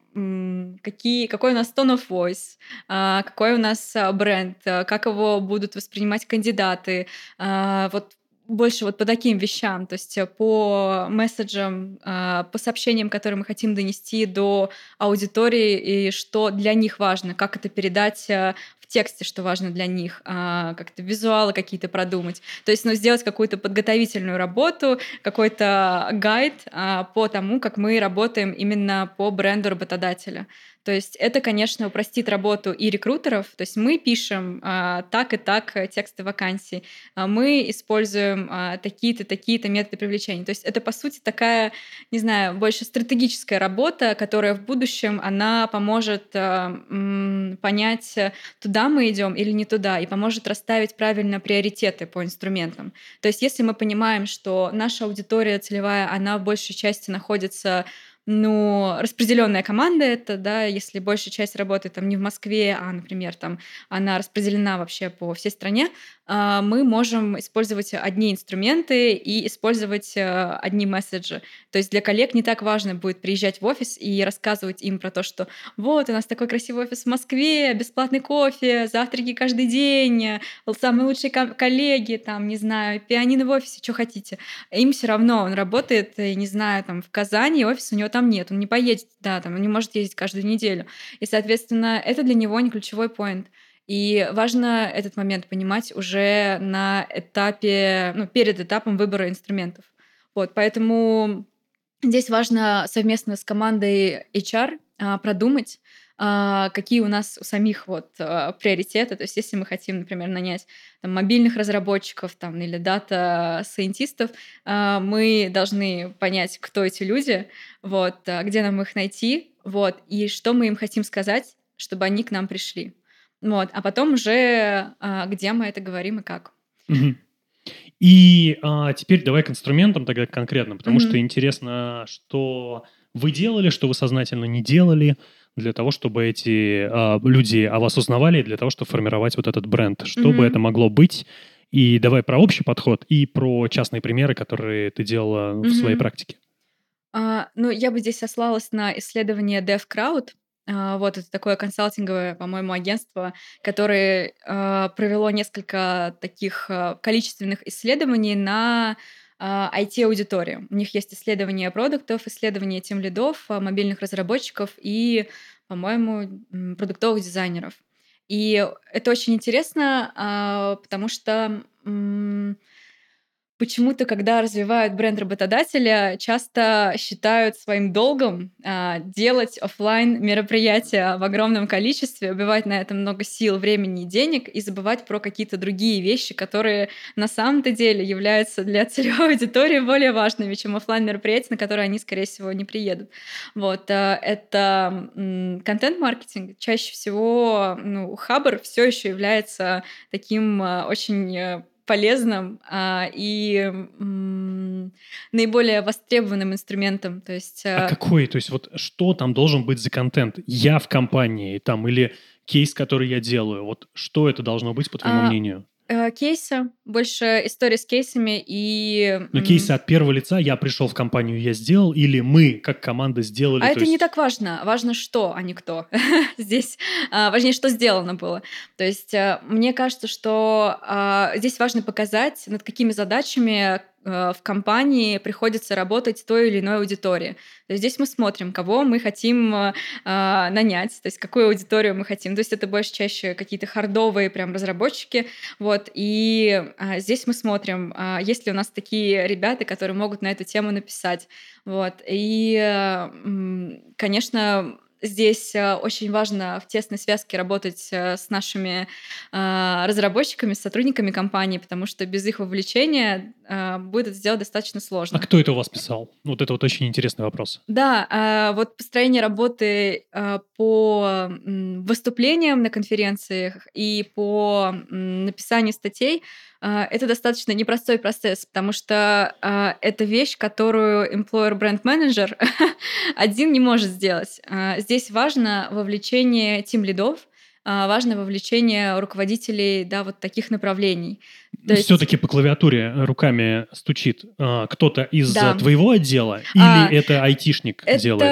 какие, какой у нас tone of voice, а, какой у нас а, бренд, а, как его будут воспринимать кандидаты. А, вот больше вот по таким вещам, то есть по месседжам, а, по сообщениям, которые мы хотим донести до аудитории и что для них важно, как это передать а, тексте, что важно для них, а, как-то визуалы какие-то продумать. То есть, ну, сделать какую-то подготовительную работу, какой-то гайд а, по тому, как мы работаем именно по бренду работодателя. То есть это, конечно, упростит работу и рекрутеров. То есть мы пишем а, так и так тексты вакансий, а мы используем а, такие-то, такие-то методы привлечения. То есть это, по сути, такая, не знаю, больше стратегическая работа, которая в будущем, она поможет а, м, понять, туда мы идем или не туда, и поможет расставить правильно приоритеты по инструментам. То есть если мы понимаем, что наша аудитория целевая, она в большей части находится ну, распределенная команда это, да, если большая часть работает там не в Москве, а, например, там она распределена вообще по всей стране, мы можем использовать одни инструменты и использовать э, одни месседжи. То есть для коллег не так важно будет приезжать в офис и рассказывать им про то, что вот у нас такой красивый офис в Москве, бесплатный кофе, завтраки каждый день, самые лучшие коллеги, там, не знаю, пианино в офисе, что хотите. Им все равно, он работает, не знаю, там, в Казани, офис у него там нет, он не поедет, да, там, он не может ездить каждую неделю. И, соответственно, это для него не ключевой поинт. И важно этот момент понимать уже на этапе, ну, перед этапом выбора инструментов. Вот, поэтому здесь важно совместно с командой HR а, продумать, а, какие у нас у самих вот а, приоритеты. То есть, если мы хотим, например, нанять там, мобильных разработчиков там, или дата-сайентистов, а, мы должны понять, кто эти люди, вот, где нам их найти, вот, и что мы им хотим сказать, чтобы они к нам пришли. Вот, а потом уже а, где мы это говорим и как. И а, теперь давай к инструментам тогда конкретно, потому mm-hmm. что интересно, что вы делали, что вы сознательно не делали для того, чтобы эти а, люди о вас узнавали, для того, чтобы формировать вот этот бренд. Что mm-hmm. бы это могло быть? И давай про общий подход и про частные примеры, которые ты делала mm-hmm. в своей практике. А, ну, я бы здесь сослалась на исследование DevCrowd. А, вот это такое консалтинговое, по-моему, агентство, которое а, провело несколько таких а, количественных исследований на IT-аудиторию. У них есть исследования продуктов, исследования тем лидов, мобильных разработчиков и, по-моему, продуктовых дизайнеров. И это очень интересно, потому что почему-то, когда развивают бренд работодателя, часто считают своим долгом а, делать офлайн мероприятия в огромном количестве, убивать на это много сил, времени и денег и забывать про какие-то другие вещи, которые на самом-то деле являются для целевой аудитории более важными, чем офлайн мероприятия, на которые они, скорее всего, не приедут. Вот а, это контент-маркетинг. Чаще всего ну, Хабр все еще является таким а, очень э, полезным а, и м, наиболее востребованным инструментом. То есть, а... а какой? То есть вот что там должен быть за контент? Я в компании там или кейс, который я делаю? Вот что это должно быть, по твоему а, мнению? Э, кейсы, больше истории с кейсами и... Но кейсы от первого лица «я пришел в компанию, я сделал» или «мы как команда сделали». А это есть... не так важно. Важно что, а не кто. здесь а, важнее, что сделано было. То есть а, мне кажется, что а, здесь важно показать, над какими задачами Э, в компании приходится работать той или иной аудитории. То есть здесь мы смотрим, кого мы хотим э, а, нанять, то есть какую аудиторию мы хотим. То есть это больше чаще какие-то хардовые прям разработчики. Вот. И а, здесь мы смотрим, а, есть ли у нас такие ребята, которые могут на эту тему написать. Вот. И, э, конечно, здесь э, очень важно в тесной связке работать э, с нашими э, разработчиками, с сотрудниками компании, потому что без их вовлечения будет это сделать достаточно сложно. А кто это у вас писал? Вот это вот очень интересный вопрос. Да, вот построение работы по выступлениям на конференциях и по написанию статей — а, это достаточно непростой процесс, потому что а, это вещь, которую employer brand manager один не может сделать. А, здесь важно вовлечение тим лидов, важно вовлечение руководителей да, вот таких направлений. То есть... Все-таки по клавиатуре руками стучит кто-то из да. твоего отдела или а, это айтишник это, делает?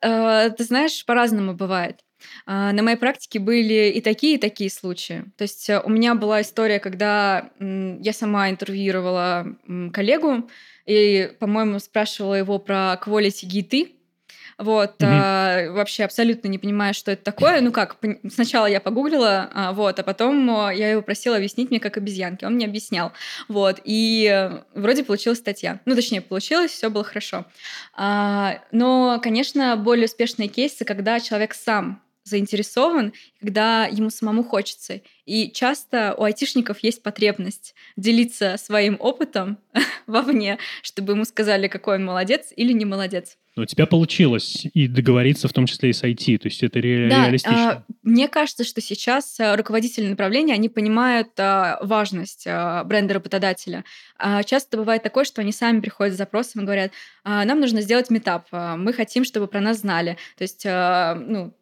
Это, ты знаешь, по-разному бывает. А, на моей практике были и такие, и такие случаи. То есть э, у меня была история, когда я сама интервьюировала коллегу и, по-моему, спрашивала его про quality гиты. Вот, угу. а, вообще абсолютно не понимая, что это такое. Ну как, сначала я погуглила, а, вот, а потом я его просила объяснить мне, как обезьянки. Он мне объяснял. Вот, и э, вроде получилась статья. Ну, точнее, получилось, все было хорошо. А, но, конечно, более успешные кейсы, когда человек сам заинтересован, когда ему самому хочется. И часто у айтишников есть потребность делиться своим опытом вовне, чтобы ему сказали, какой он молодец или не молодец. Но у тебя получилось и договориться в том числе и с IT, то есть это ре- да, реалистично. А, мне кажется, что сейчас а, руководители направления, они понимают а, важность а, бренда работодателя. А, часто бывает такое, что они сами приходят с запросом и говорят, а, нам нужно сделать метап, а, мы хотим, чтобы про нас знали. То есть, а, ну,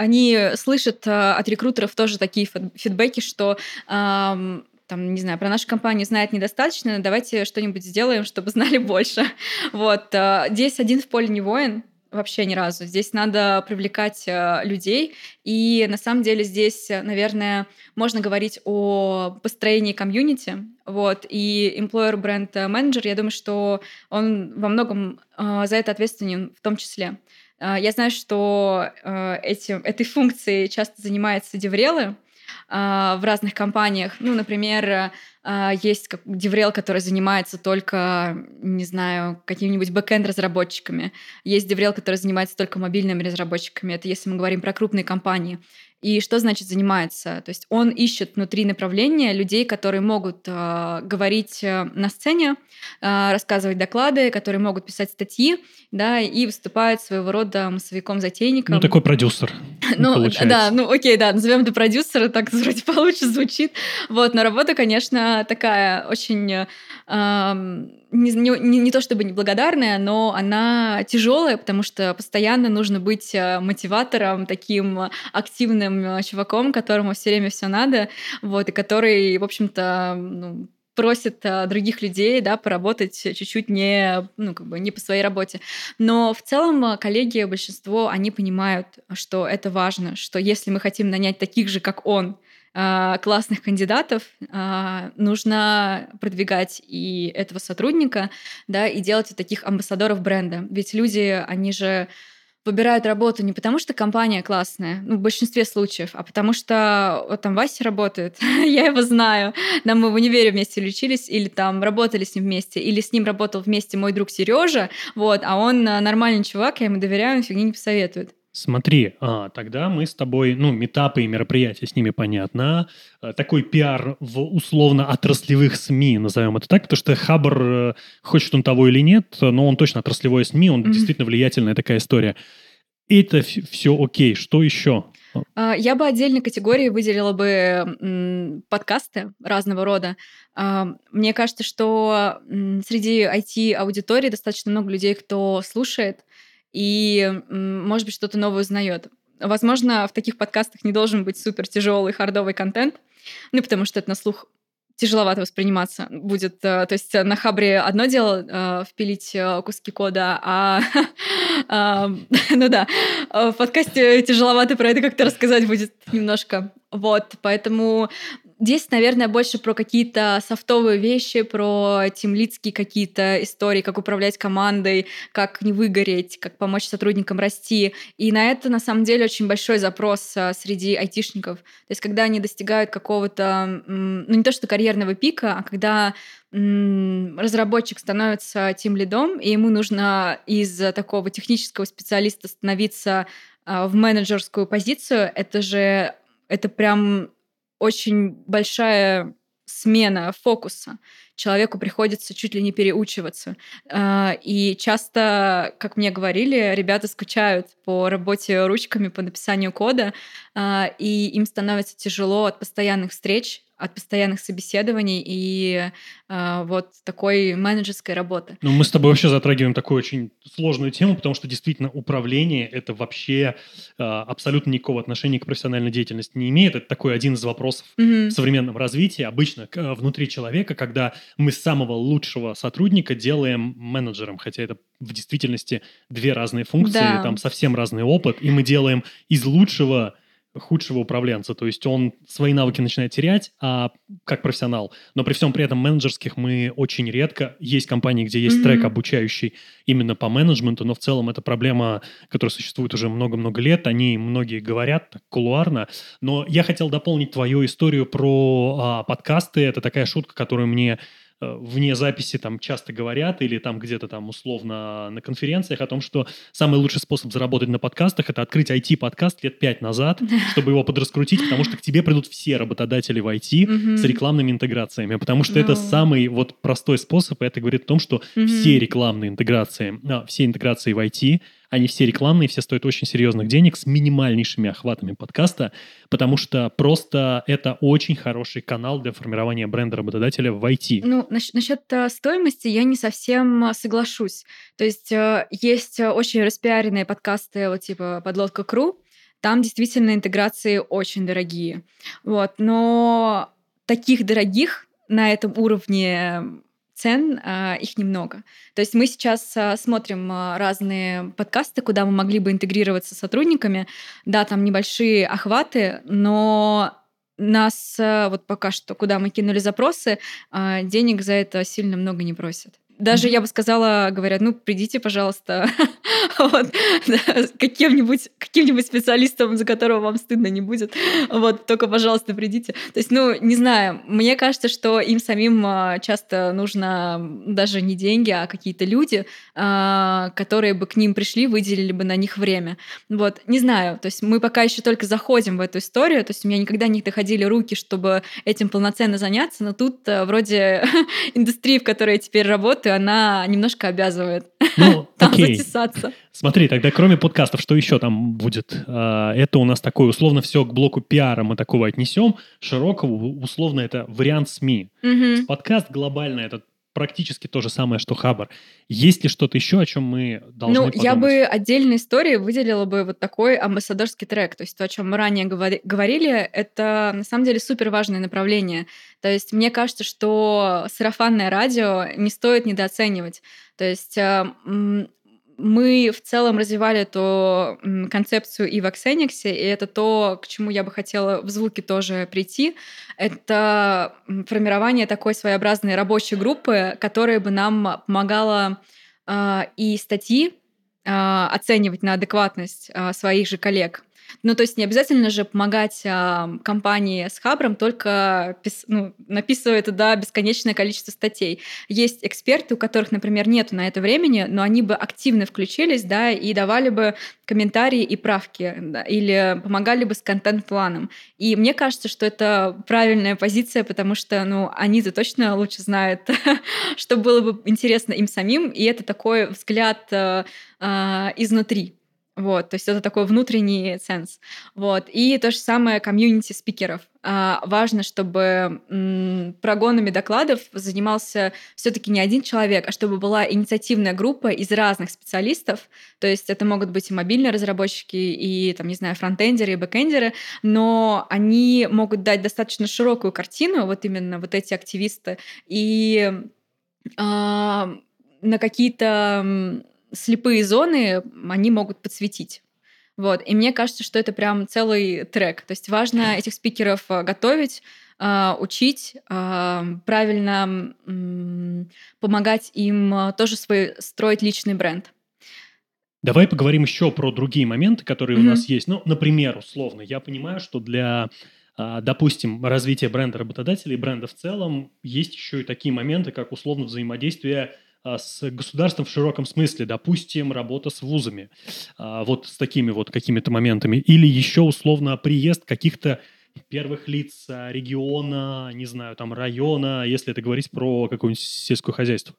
они слышат а, от рекрутеров тоже такие фидбэки, что там, не знаю, про нашу компанию знает недостаточно, давайте что-нибудь сделаем, чтобы знали больше. Вот. А, здесь один в поле не воин, вообще ни разу. Здесь надо привлекать а, людей, и на самом деле здесь, наверное, можно говорить о построении комьюнити, вот, и employer бренд менеджер, я думаю, что он во многом за это ответственен в том числе. А, я знаю, что э, этим, этой функцией часто занимаются деврелы а, в разных компаниях. Ну, например, а, есть деврел, который занимается только, не знаю, какими-нибудь бэкэнд-разработчиками. Есть деврел, который занимается только мобильными разработчиками. Это если мы говорим про крупные компании. И что значит занимается? То есть он ищет внутри направления людей, которые могут э, говорить э, на сцене, э, рассказывать доклады, которые могут писать статьи, да, и выступают своего рода массовиком-затейником. Ну, такой продюсер. Ну, да, ну окей, да, назовем это продюсера, так вроде получше звучит. Вот, но работа, конечно, такая очень не, не, не то чтобы неблагодарная, но она тяжелая, потому что постоянно нужно быть э, мотиватором, таким активным э, чуваком, которому все время все надо, вот, и который, в общем-то, ну, просит а, других людей, да, поработать чуть-чуть не, ну, как бы не по своей работе. Но в целом коллеги, большинство, они понимают, что это важно, что если мы хотим нанять таких же, как он, классных кандидатов, а, нужно продвигать и этого сотрудника, да, и делать таких амбассадоров бренда. Ведь люди, они же выбирают работу не потому, что компания классная, ну, в большинстве случаев, а потому что вот там Вася работает, я его знаю, нам мы в универе вместе лечились, или там работали с ним вместе, или с ним работал вместе мой друг Сережа, вот, а он а, нормальный чувак, я ему доверяю, он фигни не посоветует. Смотри, а, тогда мы с тобой, ну, метапы и мероприятия с ними понятно. А, такой пиар в условно отраслевых СМИ, назовем это так, потому что Хабр, э, хочет он того или нет, но он точно отраслевое СМИ, он mm-hmm. действительно влиятельная такая история. Это все окей. Что еще? А, я бы отдельной категории выделила бы подкасты разного рода. А, мне кажется, что среди IT-аудитории достаточно много людей, кто слушает, и, может быть, что-то новое узнает. Возможно, в таких подкастах не должен быть супер тяжелый хардовый контент, ну, потому что это на слух тяжеловато восприниматься будет. Э, то есть на Хабре одно дело э, впилить э, куски кода, а ну да, в подкасте тяжеловато про это как-то рассказать будет немножко. Вот, поэтому Здесь, наверное, больше про какие-то софтовые вещи, про тимлидские какие-то истории, как управлять командой, как не выгореть, как помочь сотрудникам расти. И на это, на самом деле, очень большой запрос а, среди айтишников. То есть, когда они достигают какого-то, ну не то что карьерного пика, а когда разработчик становится тем лидом, и ему нужно из такого технического специалиста становиться а, в менеджерскую позицию, это же это прям очень большая смена фокуса. Человеку приходится чуть ли не переучиваться. А, и часто, как мне говорили, ребята скучают по работе ручками, по написанию кода, а, и им становится тяжело от постоянных встреч, от постоянных собеседований и э, вот такой менеджерской работы. Ну, мы с тобой вообще затрагиваем такую очень сложную тему, потому что действительно управление это вообще э, абсолютно никакого отношения к профессиональной деятельности не имеет. Это такой один из вопросов mm-hmm. в современном развитии. Обычно к, внутри человека, когда мы самого лучшего сотрудника делаем менеджером, хотя это в действительности две разные функции, да. там совсем разный опыт, и мы делаем из лучшего худшего управленца. То есть он свои навыки начинает терять, а как профессионал. Но при всем при этом менеджерских мы очень редко. Есть компании, где есть mm-hmm. трек, обучающий именно по менеджменту, но в целом это проблема, которая существует уже много-много лет. Они многие говорят так кулуарно. Но я хотел дополнить твою историю про а, подкасты. Это такая шутка, которую мне вне записи там часто говорят или там где-то там условно на конференциях о том, что самый лучший способ заработать на подкастах это открыть IT-подкаст лет пять назад, чтобы его подраскрутить, потому что к тебе придут все работодатели в IT с рекламными интеграциями, потому что это самый вот простой способ, и это говорит о том, что все рекламные интеграции, а, все интеграции в IT они все рекламные, все стоят очень серьезных денег с минимальнейшими охватами подкаста, потому что просто это очень хороший канал для формирования бренда работодателя в IT. Ну, насчет, насчет э, стоимости я не совсем э, соглашусь. То есть э, есть очень распиаренные подкасты, вот типа «Подлодка Кру», там действительно интеграции очень дорогие. Вот, но таких дорогих на этом уровне цен, а, их немного. То есть мы сейчас а, смотрим а, разные подкасты, куда мы могли бы интегрироваться с сотрудниками. Да, там небольшие охваты, но нас вот пока что, куда мы кинули запросы, денег за это сильно много не просят. Даже я бы сказала, говорят, ну, придите, пожалуйста, вот, да, каким-нибудь каким специалистом, за которого вам стыдно не будет. Вот, только, пожалуйста, придите. То есть, ну, не знаю, мне кажется, что им самим а, часто нужно даже не деньги, а какие-то люди, а, которые бы к ним пришли, выделили бы на них время. Вот, не знаю, то есть мы пока еще только заходим в эту историю, то есть у меня никогда не доходили руки, чтобы этим полноценно заняться, но тут а, вроде индустрии, в которой я теперь работаю, она немножко обязывает ну, там окей. затесаться. Смотри, тогда кроме подкастов, что еще там будет? А, это у нас такое, условно, все к блоку пиара мы такого отнесем. Широкого, условно, это вариант СМИ. Угу. Подкаст глобально это практически то же самое, что Хабар. Есть ли что-то еще, о чем мы должны Ну, подумать? я бы отдельной истории выделила бы вот такой амбассадорский трек. То есть то, о чем мы ранее говорили, это на самом деле супер важное направление. То есть мне кажется, что сарафанное радио не стоит недооценивать. То есть э, мы в целом развивали эту концепцию и в Xenix, и это то, к чему я бы хотела в звуке тоже прийти. Это формирование такой своеобразной рабочей группы, которая бы нам помогала э, и статьи э, оценивать на адекватность э, своих же коллег, ну, то есть не обязательно же помогать а, компании с Хабром, только пис, ну, написывая туда бесконечное количество статей. Есть эксперты, у которых, например, нет на это времени, но они бы активно включились, да, и давали бы комментарии и правки, да, или помогали бы с контент-планом. И мне кажется, что это правильная позиция, потому что, ну, они-то точно лучше знают, что было бы интересно им самим, и это такой взгляд э, э, изнутри. Вот, то есть это такой внутренний sense. Вот. И то же самое комьюнити спикеров. А, важно, чтобы м, прогонами докладов занимался все-таки не один человек, а чтобы была инициативная группа из разных специалистов. То есть это могут быть и мобильные разработчики, и, там, не знаю, фронтендеры, и бэкендеры, но они могут дать достаточно широкую картину, вот именно вот эти активисты, и а, на какие-то слепые зоны они могут подсветить. Вот. И мне кажется, что это прям целый трек. То есть важно этих спикеров э, готовить, э, учить, э, правильно помогать им тоже свой, строить личный бренд. Давай поговорим еще про другие моменты, которые mm-hmm. у нас есть. Ну, например, условно, я понимаю, что для, допустим, развития бренда работодателей, бренда в целом, есть еще и такие моменты, как условно взаимодействие а, с государством в широком смысле, допустим, работа с вузами, а, вот с такими вот какими-то моментами, или еще условно приезд каких-то первых лиц а, региона, не знаю, там района, если это говорить про какое-нибудь сельское хозяйство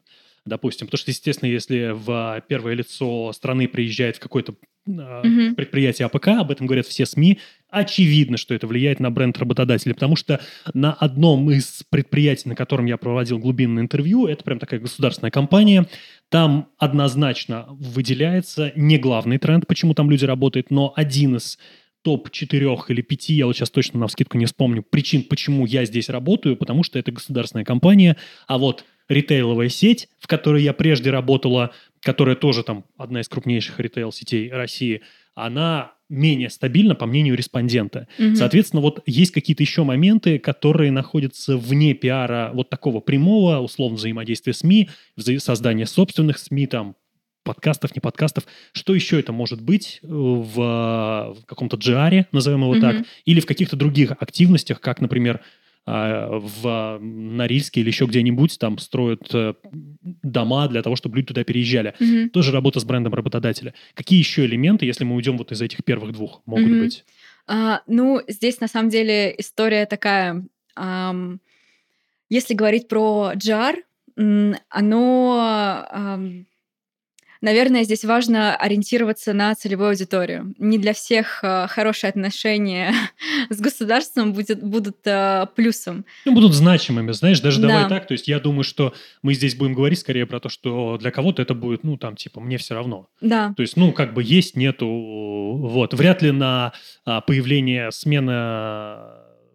допустим. Потому что, естественно, если в первое лицо страны приезжает в какое-то mm-hmm. предприятие АПК, об этом говорят все СМИ, очевидно, что это влияет на бренд работодателя, потому что на одном из предприятий, на котором я проводил глубинное интервью, это прям такая государственная компания, там однозначно выделяется не главный тренд, почему там люди работают, но один из топ-4 или 5, я вот сейчас точно навскидку не вспомню, причин, почему я здесь работаю, потому что это государственная компания, а вот ритейловая сеть, в которой я прежде работала, которая тоже там одна из крупнейших ритейл-сетей России, она менее стабильна, по мнению респондента. Угу. Соответственно, вот есть какие-то еще моменты, которые находятся вне пиара вот такого прямого, условно, взаимодействия СМИ, создания собственных СМИ, там, подкастов, не подкастов. Что еще это может быть э, в, в каком-то джиаре, назовем его mm так, или в каких-то других активностях, как, например, а, в Норильске или еще где-нибудь там строят э, дома для того, чтобы люди туда переезжали. Mm-hmm. Тоже работа с брендом работодателя. Какие еще элементы, если мы уйдем вот из этих первых двух, могут mm-hmm. быть? А, ну, здесь на самом деле история такая. Ам, если говорить про GR, оно ам, Наверное, здесь важно ориентироваться на целевую аудиторию. Не для всех э, хорошие отношения с государством будет, будут э, плюсом. Ну, будут значимыми, знаешь, даже да. давай так. То есть я думаю, что мы здесь будем говорить скорее про то, что для кого-то это будет, ну, там, типа, мне все равно. Да. То есть, ну, как бы есть, нету, вот. Вряд ли на а, появление смены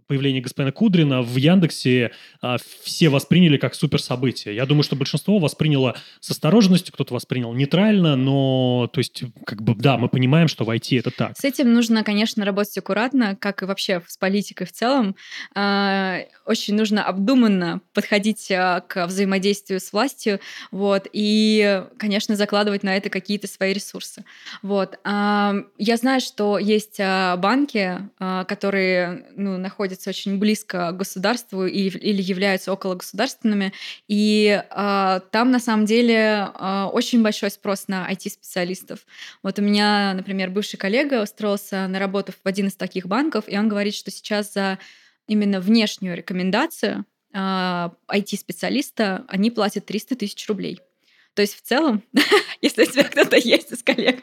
появление господина Кудрина в Яндексе а, все восприняли как супер событие. Я думаю, что большинство восприняло с осторожностью, кто-то воспринял нейтрально, но, то есть, как бы, да, мы понимаем, что в IT это так. С этим нужно, конечно, работать аккуратно, как и вообще с политикой в целом. А, очень нужно обдуманно подходить а, к взаимодействию с властью, вот, и, конечно, закладывать на это какие-то свои ресурсы. Вот. А, я знаю, что есть банки, которые ну, находятся находятся очень близко к государству или, или являются около государственными. И э, там на самом деле э, очень большой спрос на IT-специалистов. Вот у меня, например, бывший коллега устроился на работу в один из таких банков, и он говорит, что сейчас за именно внешнюю рекомендацию IT-специалиста они платят 300 тысяч рублей. То есть в целом, если у тебя кто-то есть из коллег.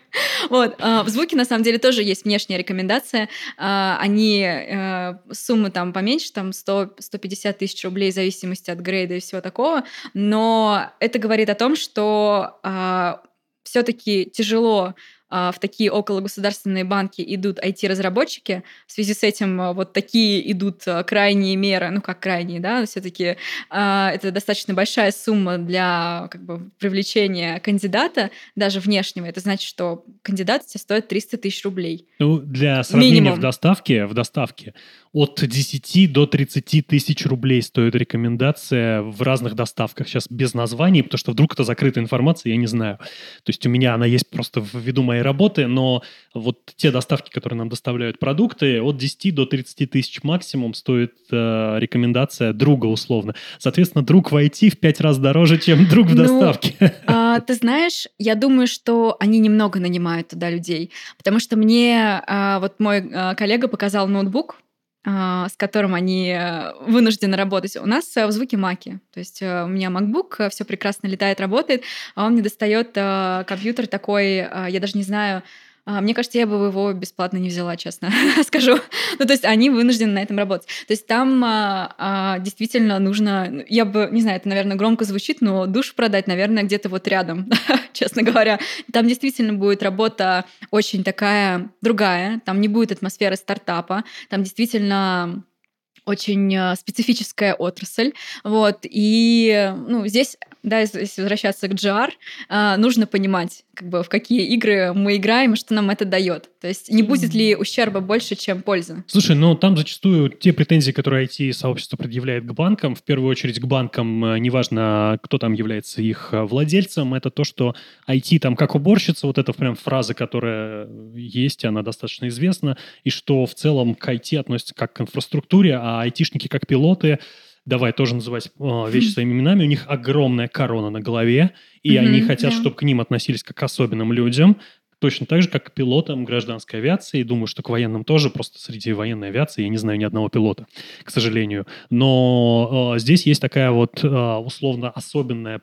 Вот. А, в звуке, на самом деле, тоже есть внешняя рекомендация. А, они э, суммы там поменьше, там 100, 150 тысяч рублей в зависимости от грейда и всего такого. Но это говорит о том, что а, все-таки тяжело в такие окологосударственные банки идут IT-разработчики. В связи с этим а, вот такие идут а, крайние меры, ну как крайние, да, все-таки это достаточно большая сумма для как бы, привлечения кандидата, даже внешнего. Это значит, что кандидат тебе стоит 300 тысяч рублей. Ну, для сравнения Минимум. в доставке, в доставке от 10 до 30 тысяч рублей стоит рекомендация в разных доставках. Сейчас без названий, потому что вдруг это закрытая информация, я не знаю. То есть у меня она есть просто в виду моей работы, но вот те доставки, которые нам доставляют продукты, от 10 до 30 тысяч максимум стоит э, рекомендация друга условно. Соответственно, друг в IT в 5 раз дороже, чем друг в ну, доставке. А, ты знаешь, я думаю, что они немного нанимают туда людей, потому что мне а, вот мой а, коллега показал ноутбук, с которым они э, вынуждены работать. У нас э, в звуке маки. То есть э, у меня MacBook, все прекрасно летает, работает, а он мне достает компьютер такой, я даже не знаю, А, мне кажется, я бы его бесплатно не взяла, честно скажу. ну, то есть они вынуждены на этом работать. То есть там а, а, действительно нужно, я бы, не знаю, это, наверное, громко звучит, но душ продать, наверное, где-то вот рядом, честно говоря. Там действительно будет работа очень такая другая, там не будет атмосферы стартапа, там действительно очень э, специфическая отрасль. Вот. И ну, здесь да, если возвращаться к GR, а, нужно понимать, как бы, в какие игры мы играем и что нам это дает. То есть не будет ли ущерба больше, чем пользы? Слушай, ну там зачастую те претензии, которые IT-сообщество предъявляет к банкам, в первую очередь к банкам, э, неважно, кто там является их э, владельцем, это то, что IT там как уборщица, вот это прям фраза, которая есть, она достаточно известна, и что в целом к IT относится как к инфраструктуре, а айтишники как пилоты — давай тоже называть э, вещи своими именами, у них огромная корона на голове, и mm-hmm, они хотят, да. чтобы к ним относились как к особенным людям, точно так же, как к пилотам гражданской авиации. И думаю, что к военным тоже, просто среди военной авиации я не знаю ни одного пилота, к сожалению. Но э, здесь есть такая вот э, условно особенная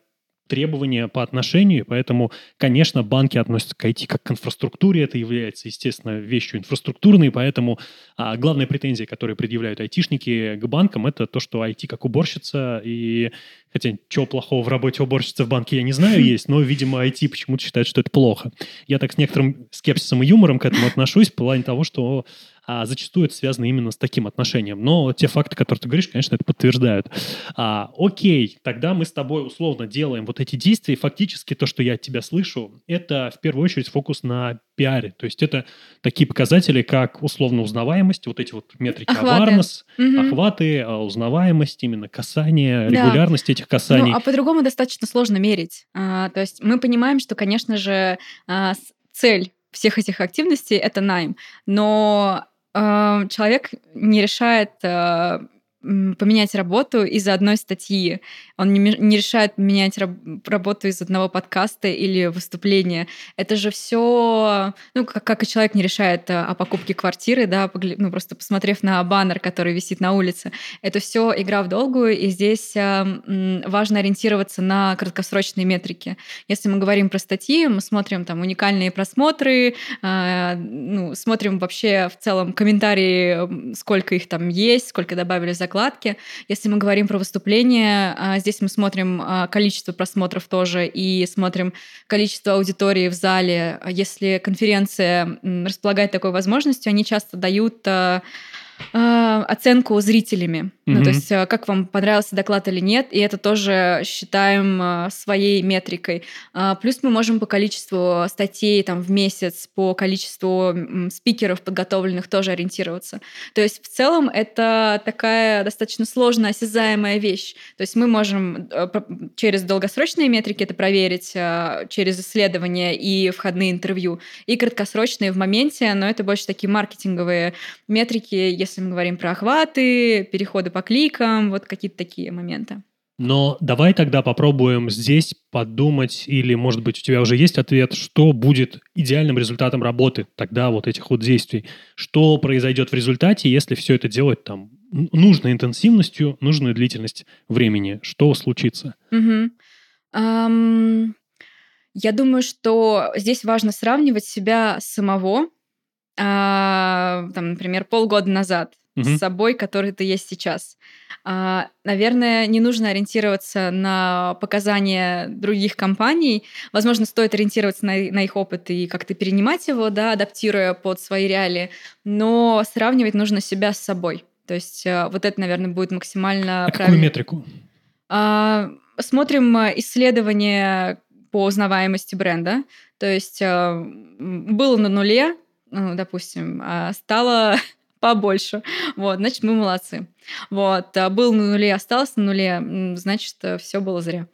требования по отношению, поэтому, конечно, банки относятся к IT как к инфраструктуре, это является, естественно, вещью инфраструктурной, поэтому а, главная претензия, которую предъявляют айтишники к банкам, это то, что IT как уборщица, и хотя чего плохого в работе уборщицы в банке я не знаю есть, но, видимо, IT почему-то считает, что это плохо. Я так с некоторым скепсисом и юмором к этому отношусь, в плане того, что а зачастую это связано именно с таким отношением. Но те факты, которые ты говоришь, конечно, это подтверждают. А, окей, тогда мы с тобой условно делаем вот эти действия, и фактически то, что я от тебя слышу, это в первую очередь фокус на пиаре. То есть это такие показатели, как условно узнаваемость, вот эти вот метрики охваты. awareness, угу. охваты, а, узнаваемость, именно касание, да. регулярность этих касаний. Ну, а по-другому достаточно сложно мерить. А, то есть мы понимаем, что, конечно же, а, цель всех этих активностей это найм. Но человек не решает э, поменять работу из-за одной статьи. Он не, не решает менять раб, работу из одного подкаста или выступления. Это же все, ну, как, как и человек не решает э, о покупке квартиры, да, ну, просто посмотрев на баннер, который висит на улице. Это все игра в долгую, и здесь э, важно ориентироваться на краткосрочные метрики. Если мы говорим про статьи, мы смотрим там уникальные просмотры, э, ну, смотрим вообще в целом комментарии, сколько их там есть, сколько добавили за закладки. Если мы говорим про выступления, а, здесь мы смотрим а, количество просмотров тоже и смотрим количество аудитории в зале. Если конференция располагает такой возможностью, они часто дают а, оценку зрителями. Mm-hmm. Ну, то есть, э, как вам понравился доклад или нет, и это тоже считаем э, своей метрикой. Э, плюс мы можем по количеству статей там, в месяц, по количеству спикеров подготовленных тоже ориентироваться. То есть, в целом, это такая достаточно сложная, осязаемая вещь. То есть, мы можем э, через долгосрочные метрики это проверить, э, через исследования и входные интервью, и краткосрочные в моменте, но это больше такие маркетинговые метрики, если мы говорим про охваты, переходы по кликам, вот какие-то такие моменты. Но давай тогда попробуем здесь подумать, или, может быть, у тебя уже есть ответ, что будет идеальным результатом работы тогда вот этих вот действий. Что произойдет в результате, если все это делать там нужной интенсивностью, нужную длительность времени? Что случится? Угу. Um, я думаю, что здесь важно сравнивать себя самого а, там, например, полгода назад угу. с собой, который ты есть сейчас. А, наверное, не нужно ориентироваться на показания других компаний. Возможно, стоит ориентироваться на, на их опыт и как-то перенимать его, да, адаптируя под свои реалии, но сравнивать нужно себя с собой. То есть а, вот это, наверное, будет максимально а правильно. какую метрику? А, смотрим исследования по узнаваемости бренда. То есть а, было на нуле, ну, допустим, а стало побольше. Вот, значит, мы молодцы. Вот, а был на нуле, остался на нуле, значит, все было зря.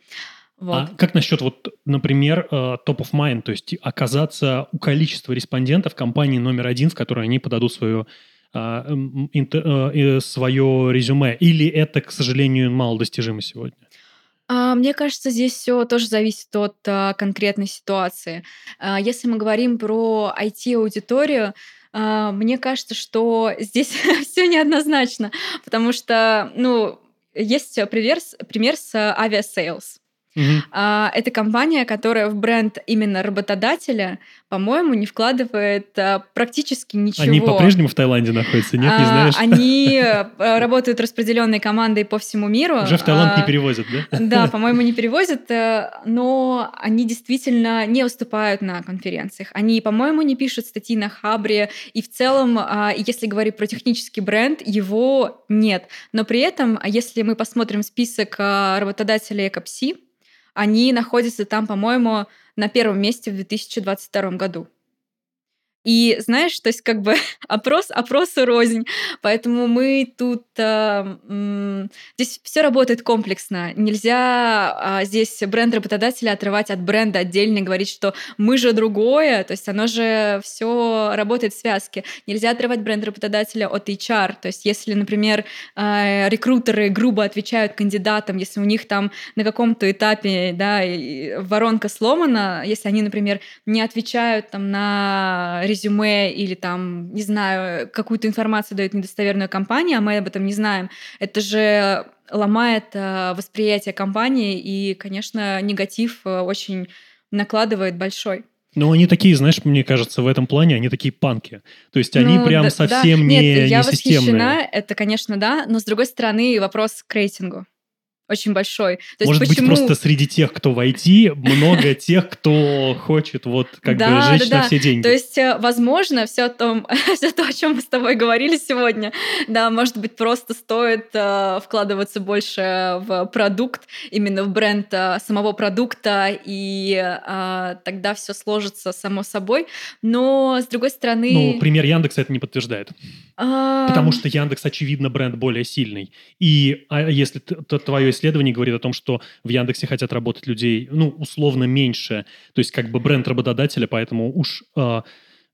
Вот. А как насчет, вот, например, э, top of mind, то есть оказаться у количества респондентов компании номер один, в которой они подадут свое, а, э, свое резюме? Или это, к сожалению, мало достижимо сегодня? А, мне кажется, здесь все тоже зависит от а, конкретной ситуации. А, если мы говорим про IT-аудиторию, мне кажется, что здесь все неоднозначно, потому что, ну, есть пример, пример с Aviasales. А, это компания, которая в бренд именно работодателя, по-моему, не вкладывает а, практически ничего. Они по-прежнему в Таиланде находятся, нет, а, не знаешь? Они работают распределенной командой по всему миру. Уже в Таиланд а, не перевозят, да? Да, по-моему, не перевозят, э, но они действительно не уступают на конференциях. Они, по-моему, не пишут статьи на Хабре, и в целом, а, если говорить про технический бренд, его нет. Но при этом, если мы посмотрим список а, работодателей Экопси, они находятся там, по-моему, на первом месте в 2022 году. И знаешь, то есть как бы опрос, опрос и рознь. Поэтому мы тут... Э, э, здесь все работает комплексно. Нельзя э, здесь бренд работодателя отрывать от бренда отдельно и говорить, что мы же другое. То есть оно же все работает в связке. Нельзя отрывать бренд работодателя от HR. То есть если, например, э, рекрутеры грубо отвечают кандидатам, если у них там на каком-то этапе да, воронка сломана, если они, например, не отвечают там на резюме или там, не знаю, какую-то информацию дает недостоверную компания, а мы об этом не знаем, это же ломает э, восприятие компании, и, конечно, негатив э, очень накладывает большой. Но они такие, знаешь, мне кажется, в этом плане они такие панки. То есть они ну, прям да, совсем да. не, Нет, я не восхищена, это, конечно, да, но с другой стороны вопрос к рейтингу очень большой. То Может почему... быть, просто среди тех, кто в IT, много тех, кто хочет вот как да, бы жечь да, на да. все деньги. То есть, э, возможно, все, том, все то, о чем мы с тобой говорили сегодня, да, может быть, просто стоит э, вкладываться больше в продукт, именно в бренд э, самого продукта, и э, тогда все сложится само собой. Но, с другой стороны... Ну, пример Яндекса это не подтверждает. А... Потому что Яндекс, очевидно, бренд более сильный. И а если твое исследование говорит о том, что в Яндексе хотят работать людей, ну, условно, меньше. То есть как бы бренд работодателя, поэтому уж э,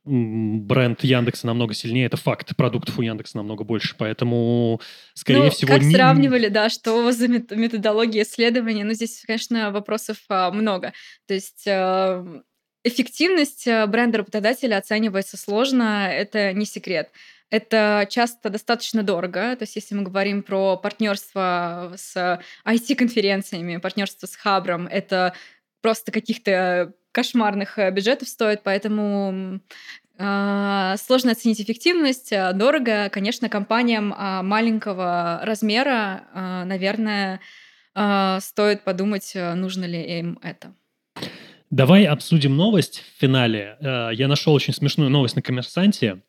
бренд Яндекса намного сильнее, это факт. Продуктов у Яндекса намного больше, поэтому, скорее ну, всего... как не... сравнивали, да, что за методология исследования? Ну, здесь, конечно, вопросов а, много. То есть... А, эффективность а, бренда работодателя оценивается сложно, это не секрет. Это часто достаточно дорого. То есть, если мы говорим про партнерство с IT-конференциями, партнерство с Хабром, это просто каких-то кошмарных э, бюджетов стоит, поэтому э, сложно оценить эффективность, э, дорого. Конечно, компаниям э, маленького размера, э, наверное, э, стоит подумать, нужно ли им это. Давай обсудим новость в финале. Я нашел очень смешную новость на коммерсанте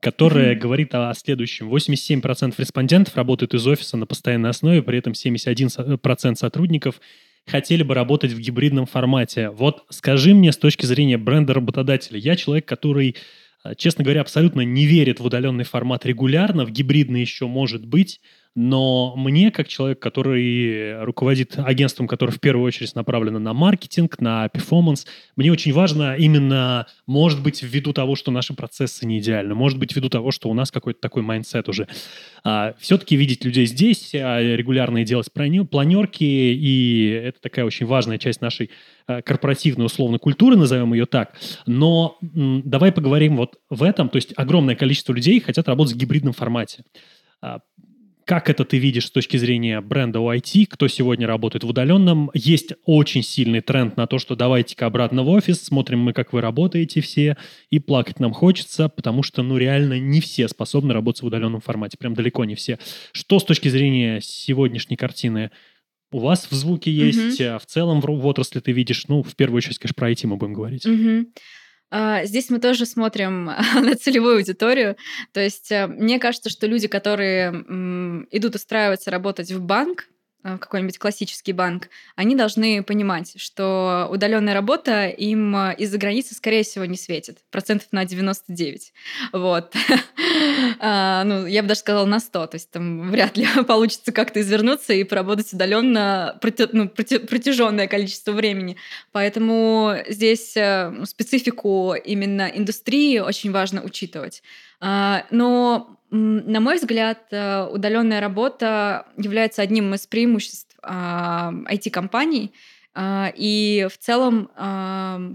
которая mm-hmm. говорит о, следующем. 87% респондентов работают из офиса на постоянной основе, при этом 71% сотрудников хотели бы работать в гибридном формате. Вот скажи мне с точки зрения бренда работодателя, я человек, который, э, честно говоря, абсолютно не верит в удаленный формат регулярно, в гибридный еще может быть, но мне, как человек, который руководит агентством, которое в первую очередь направлено на маркетинг, на performance, мне очень важно именно, может быть, ввиду того, что наши процессы не идеальны, может быть, ввиду того, что у нас какой-то такой mindset уже, а, все-таки видеть людей здесь, а, регулярно делать планерки, и это такая очень важная часть нашей а, корпоративной условно культуры, назовем ее так. Но м, давай поговорим вот в этом, то есть огромное количество людей хотят работать в гибридном формате. А, как это ты видишь с точки зрения бренда IT, кто сегодня работает в удаленном? Есть очень сильный тренд на то, что давайте-ка обратно в офис, смотрим мы, как вы работаете все, и плакать нам хочется, потому что, ну, реально не все способны работать в удаленном формате, прям далеко не все. Что с точки зрения сегодняшней картины у вас в звуке есть, mm-hmm. в целом в, в отрасли ты видишь, ну, в первую очередь, конечно, про IT мы будем говорить. Mm-hmm. А, здесь мы тоже смотрим на целевую аудиторию. То есть э, мне кажется, что люди, которые идут устраиваться работать в банк, какой-нибудь классический банк, они должны понимать, что удаленная работа им э, из-за границы, скорее всего, не светит. Процентов на 99. Вот. а, ну, я бы даже сказала на 100. То есть там вряд ли получится как-то извернуться и поработать удаленно ну, протяженное количество времени. Поэтому здесь э, специфику именно индустрии очень важно учитывать. А, но на мой взгляд, э, удаленная работа является одним из преимуществ IT-компаний. А, а, и в целом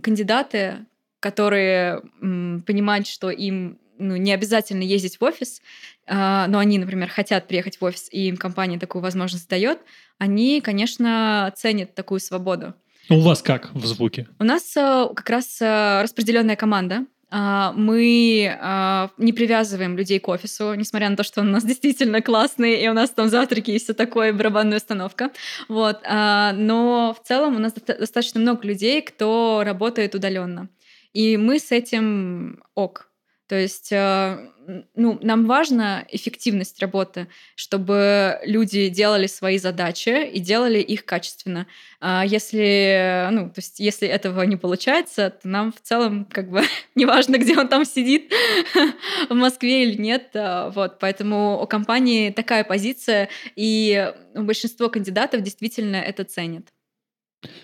кандидаты, которые понимают, что им ну, не обязательно ездить в офис, но они, например, хотят приехать в офис, и им компания такую возможность дает, они, конечно, ценят такую свободу. У вас как в звуке? У нас э, как раз э, распределенная команда. А, мы а, не привязываем людей к офису, несмотря на то, что он у нас действительно классный, и у нас там завтраки и все такое, барабанная установка. Вот. А, но в целом у нас достаточно много людей, кто работает удаленно. И мы с этим ок. То есть э, ну, нам важна эффективность работы, чтобы люди делали свои задачи и делали их качественно. А если, ну, то есть, если этого не получается, то нам в целом как бы неважно, где он там сидит, в Москве или нет. А, вот, поэтому у компании такая позиция, и большинство кандидатов действительно это ценят.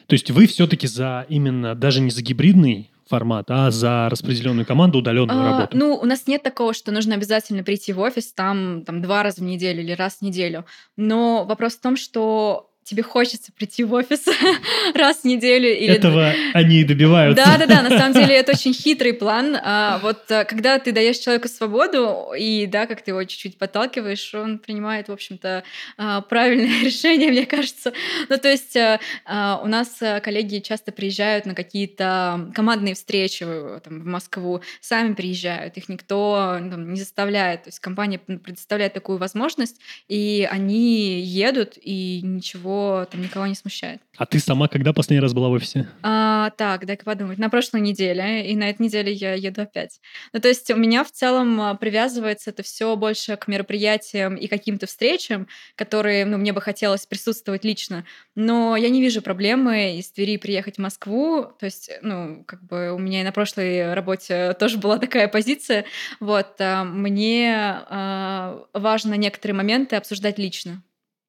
То есть вы все-таки за именно даже не за гибридный формат, а за распределенную команду удаленную а, работу? Ну, у нас нет такого, что нужно обязательно прийти в офис там, там два раза в неделю или раз в неделю. Но вопрос в том, что тебе хочется прийти в офис раз в неделю. Или... Этого они и добиваются. Да-да-да, на самом деле это очень хитрый план. А, вот э, когда ты даешь человеку свободу, и да, как ты его чуть-чуть подталкиваешь, он принимает, в общем-то, а, правильное решение, мне кажется. Ну, то есть а, у нас коллеги часто приезжают на какие-то командные встречи там, в Москву, сами приезжают, их никто там, не заставляет. То есть компания предоставляет такую возможность, и они едут, и ничего там никого не смущает. А ты сама когда последний раз была в офисе? А, так, дай-ка подумать. На прошлой неделе, и на этой неделе я еду опять. Ну, то есть у меня в целом а, привязывается это все больше к мероприятиям и каким-то встречам, которые, ну, мне бы хотелось присутствовать лично. Но я не вижу проблемы из Твери приехать в Москву. То есть, ну, как бы у меня и на прошлой работе тоже была такая позиция. Вот, а, мне а, важно некоторые моменты обсуждать лично.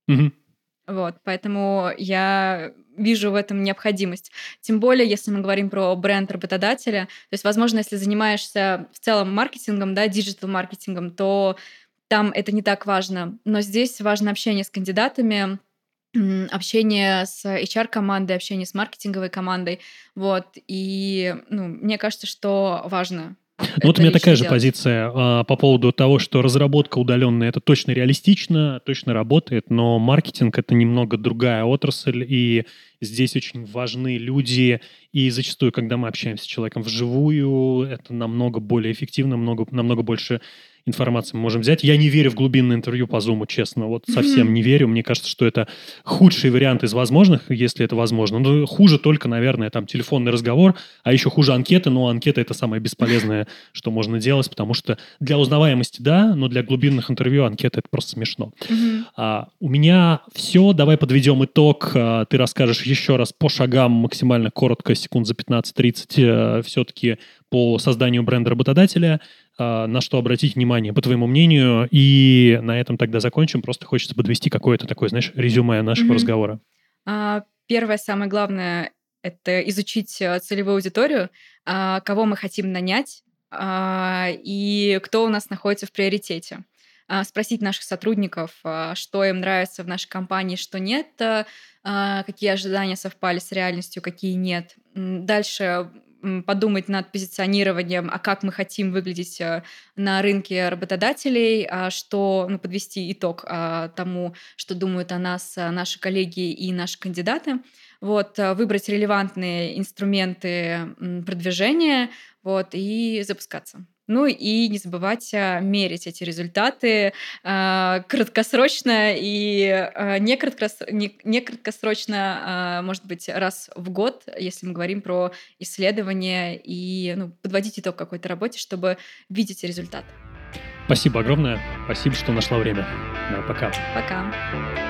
Угу. Вот, поэтому я вижу в этом необходимость. Тем более, если мы говорим про бренд работодателя, то есть, возможно, если занимаешься в целом маркетингом, да, диджитал-маркетингом, то там это не так важно. Но здесь важно общение с кандидатами, общение с HR-командой, общение с маркетинговой командой. Вот. И ну, мне кажется, что важно ну, вот у меня такая же позиция а, по поводу того, что разработка удаленная это точно реалистично, точно работает, но маркетинг это немного другая отрасль, и здесь очень важны люди, и зачастую, когда мы общаемся с человеком вживую, это намного более эффективно, много, намного больше информации мы можем взять. Я не верю в глубинное интервью по Zoom, честно, вот совсем mm-hmm. не верю. Мне кажется, что это худший вариант из возможных, если это возможно. Но ну, хуже только, наверное, там телефонный разговор, а еще хуже анкеты, но анкета это самое бесполезное, что можно делать, потому что для узнаваемости да, но для глубинных интервью анкета это просто смешно. Mm-hmm. А, у меня все, давай подведем итог. А, ты расскажешь еще раз по шагам максимально коротко, секунд за 15-30, э, все-таки по созданию бренда работодателя, а, на что обратить внимание, по твоему мнению, и на этом тогда закончим. Просто хочется подвести какое-то такое, знаешь, резюме нашего mm-hmm. разговора. А, первое, самое главное, это изучить э, целевую аудиторию, а, кого мы хотим нанять и кто у нас находится в приоритете спросить наших сотрудников, что им нравится в нашей компании, что нет, какие ожидания совпали с реальностью, какие нет. Дальше подумать над позиционированием, а как мы хотим выглядеть э, на рынке работодателей, а что, ну, подвести итог а, тому, что думают о нас э, наши коллеги и наши кандидаты. Вот, э, выбрать релевантные инструменты продвижения, вот, и запускаться. Ну и не забывать а, мерить эти результаты э, краткосрочно и э, не, краткос... не, не краткосрочно, э, может быть, раз в год, если мы говорим про исследования и ну, подводить итог какой-то работе, чтобы видеть результат. Спасибо огромное. Спасибо, что нашла время. Да, пока. Пока.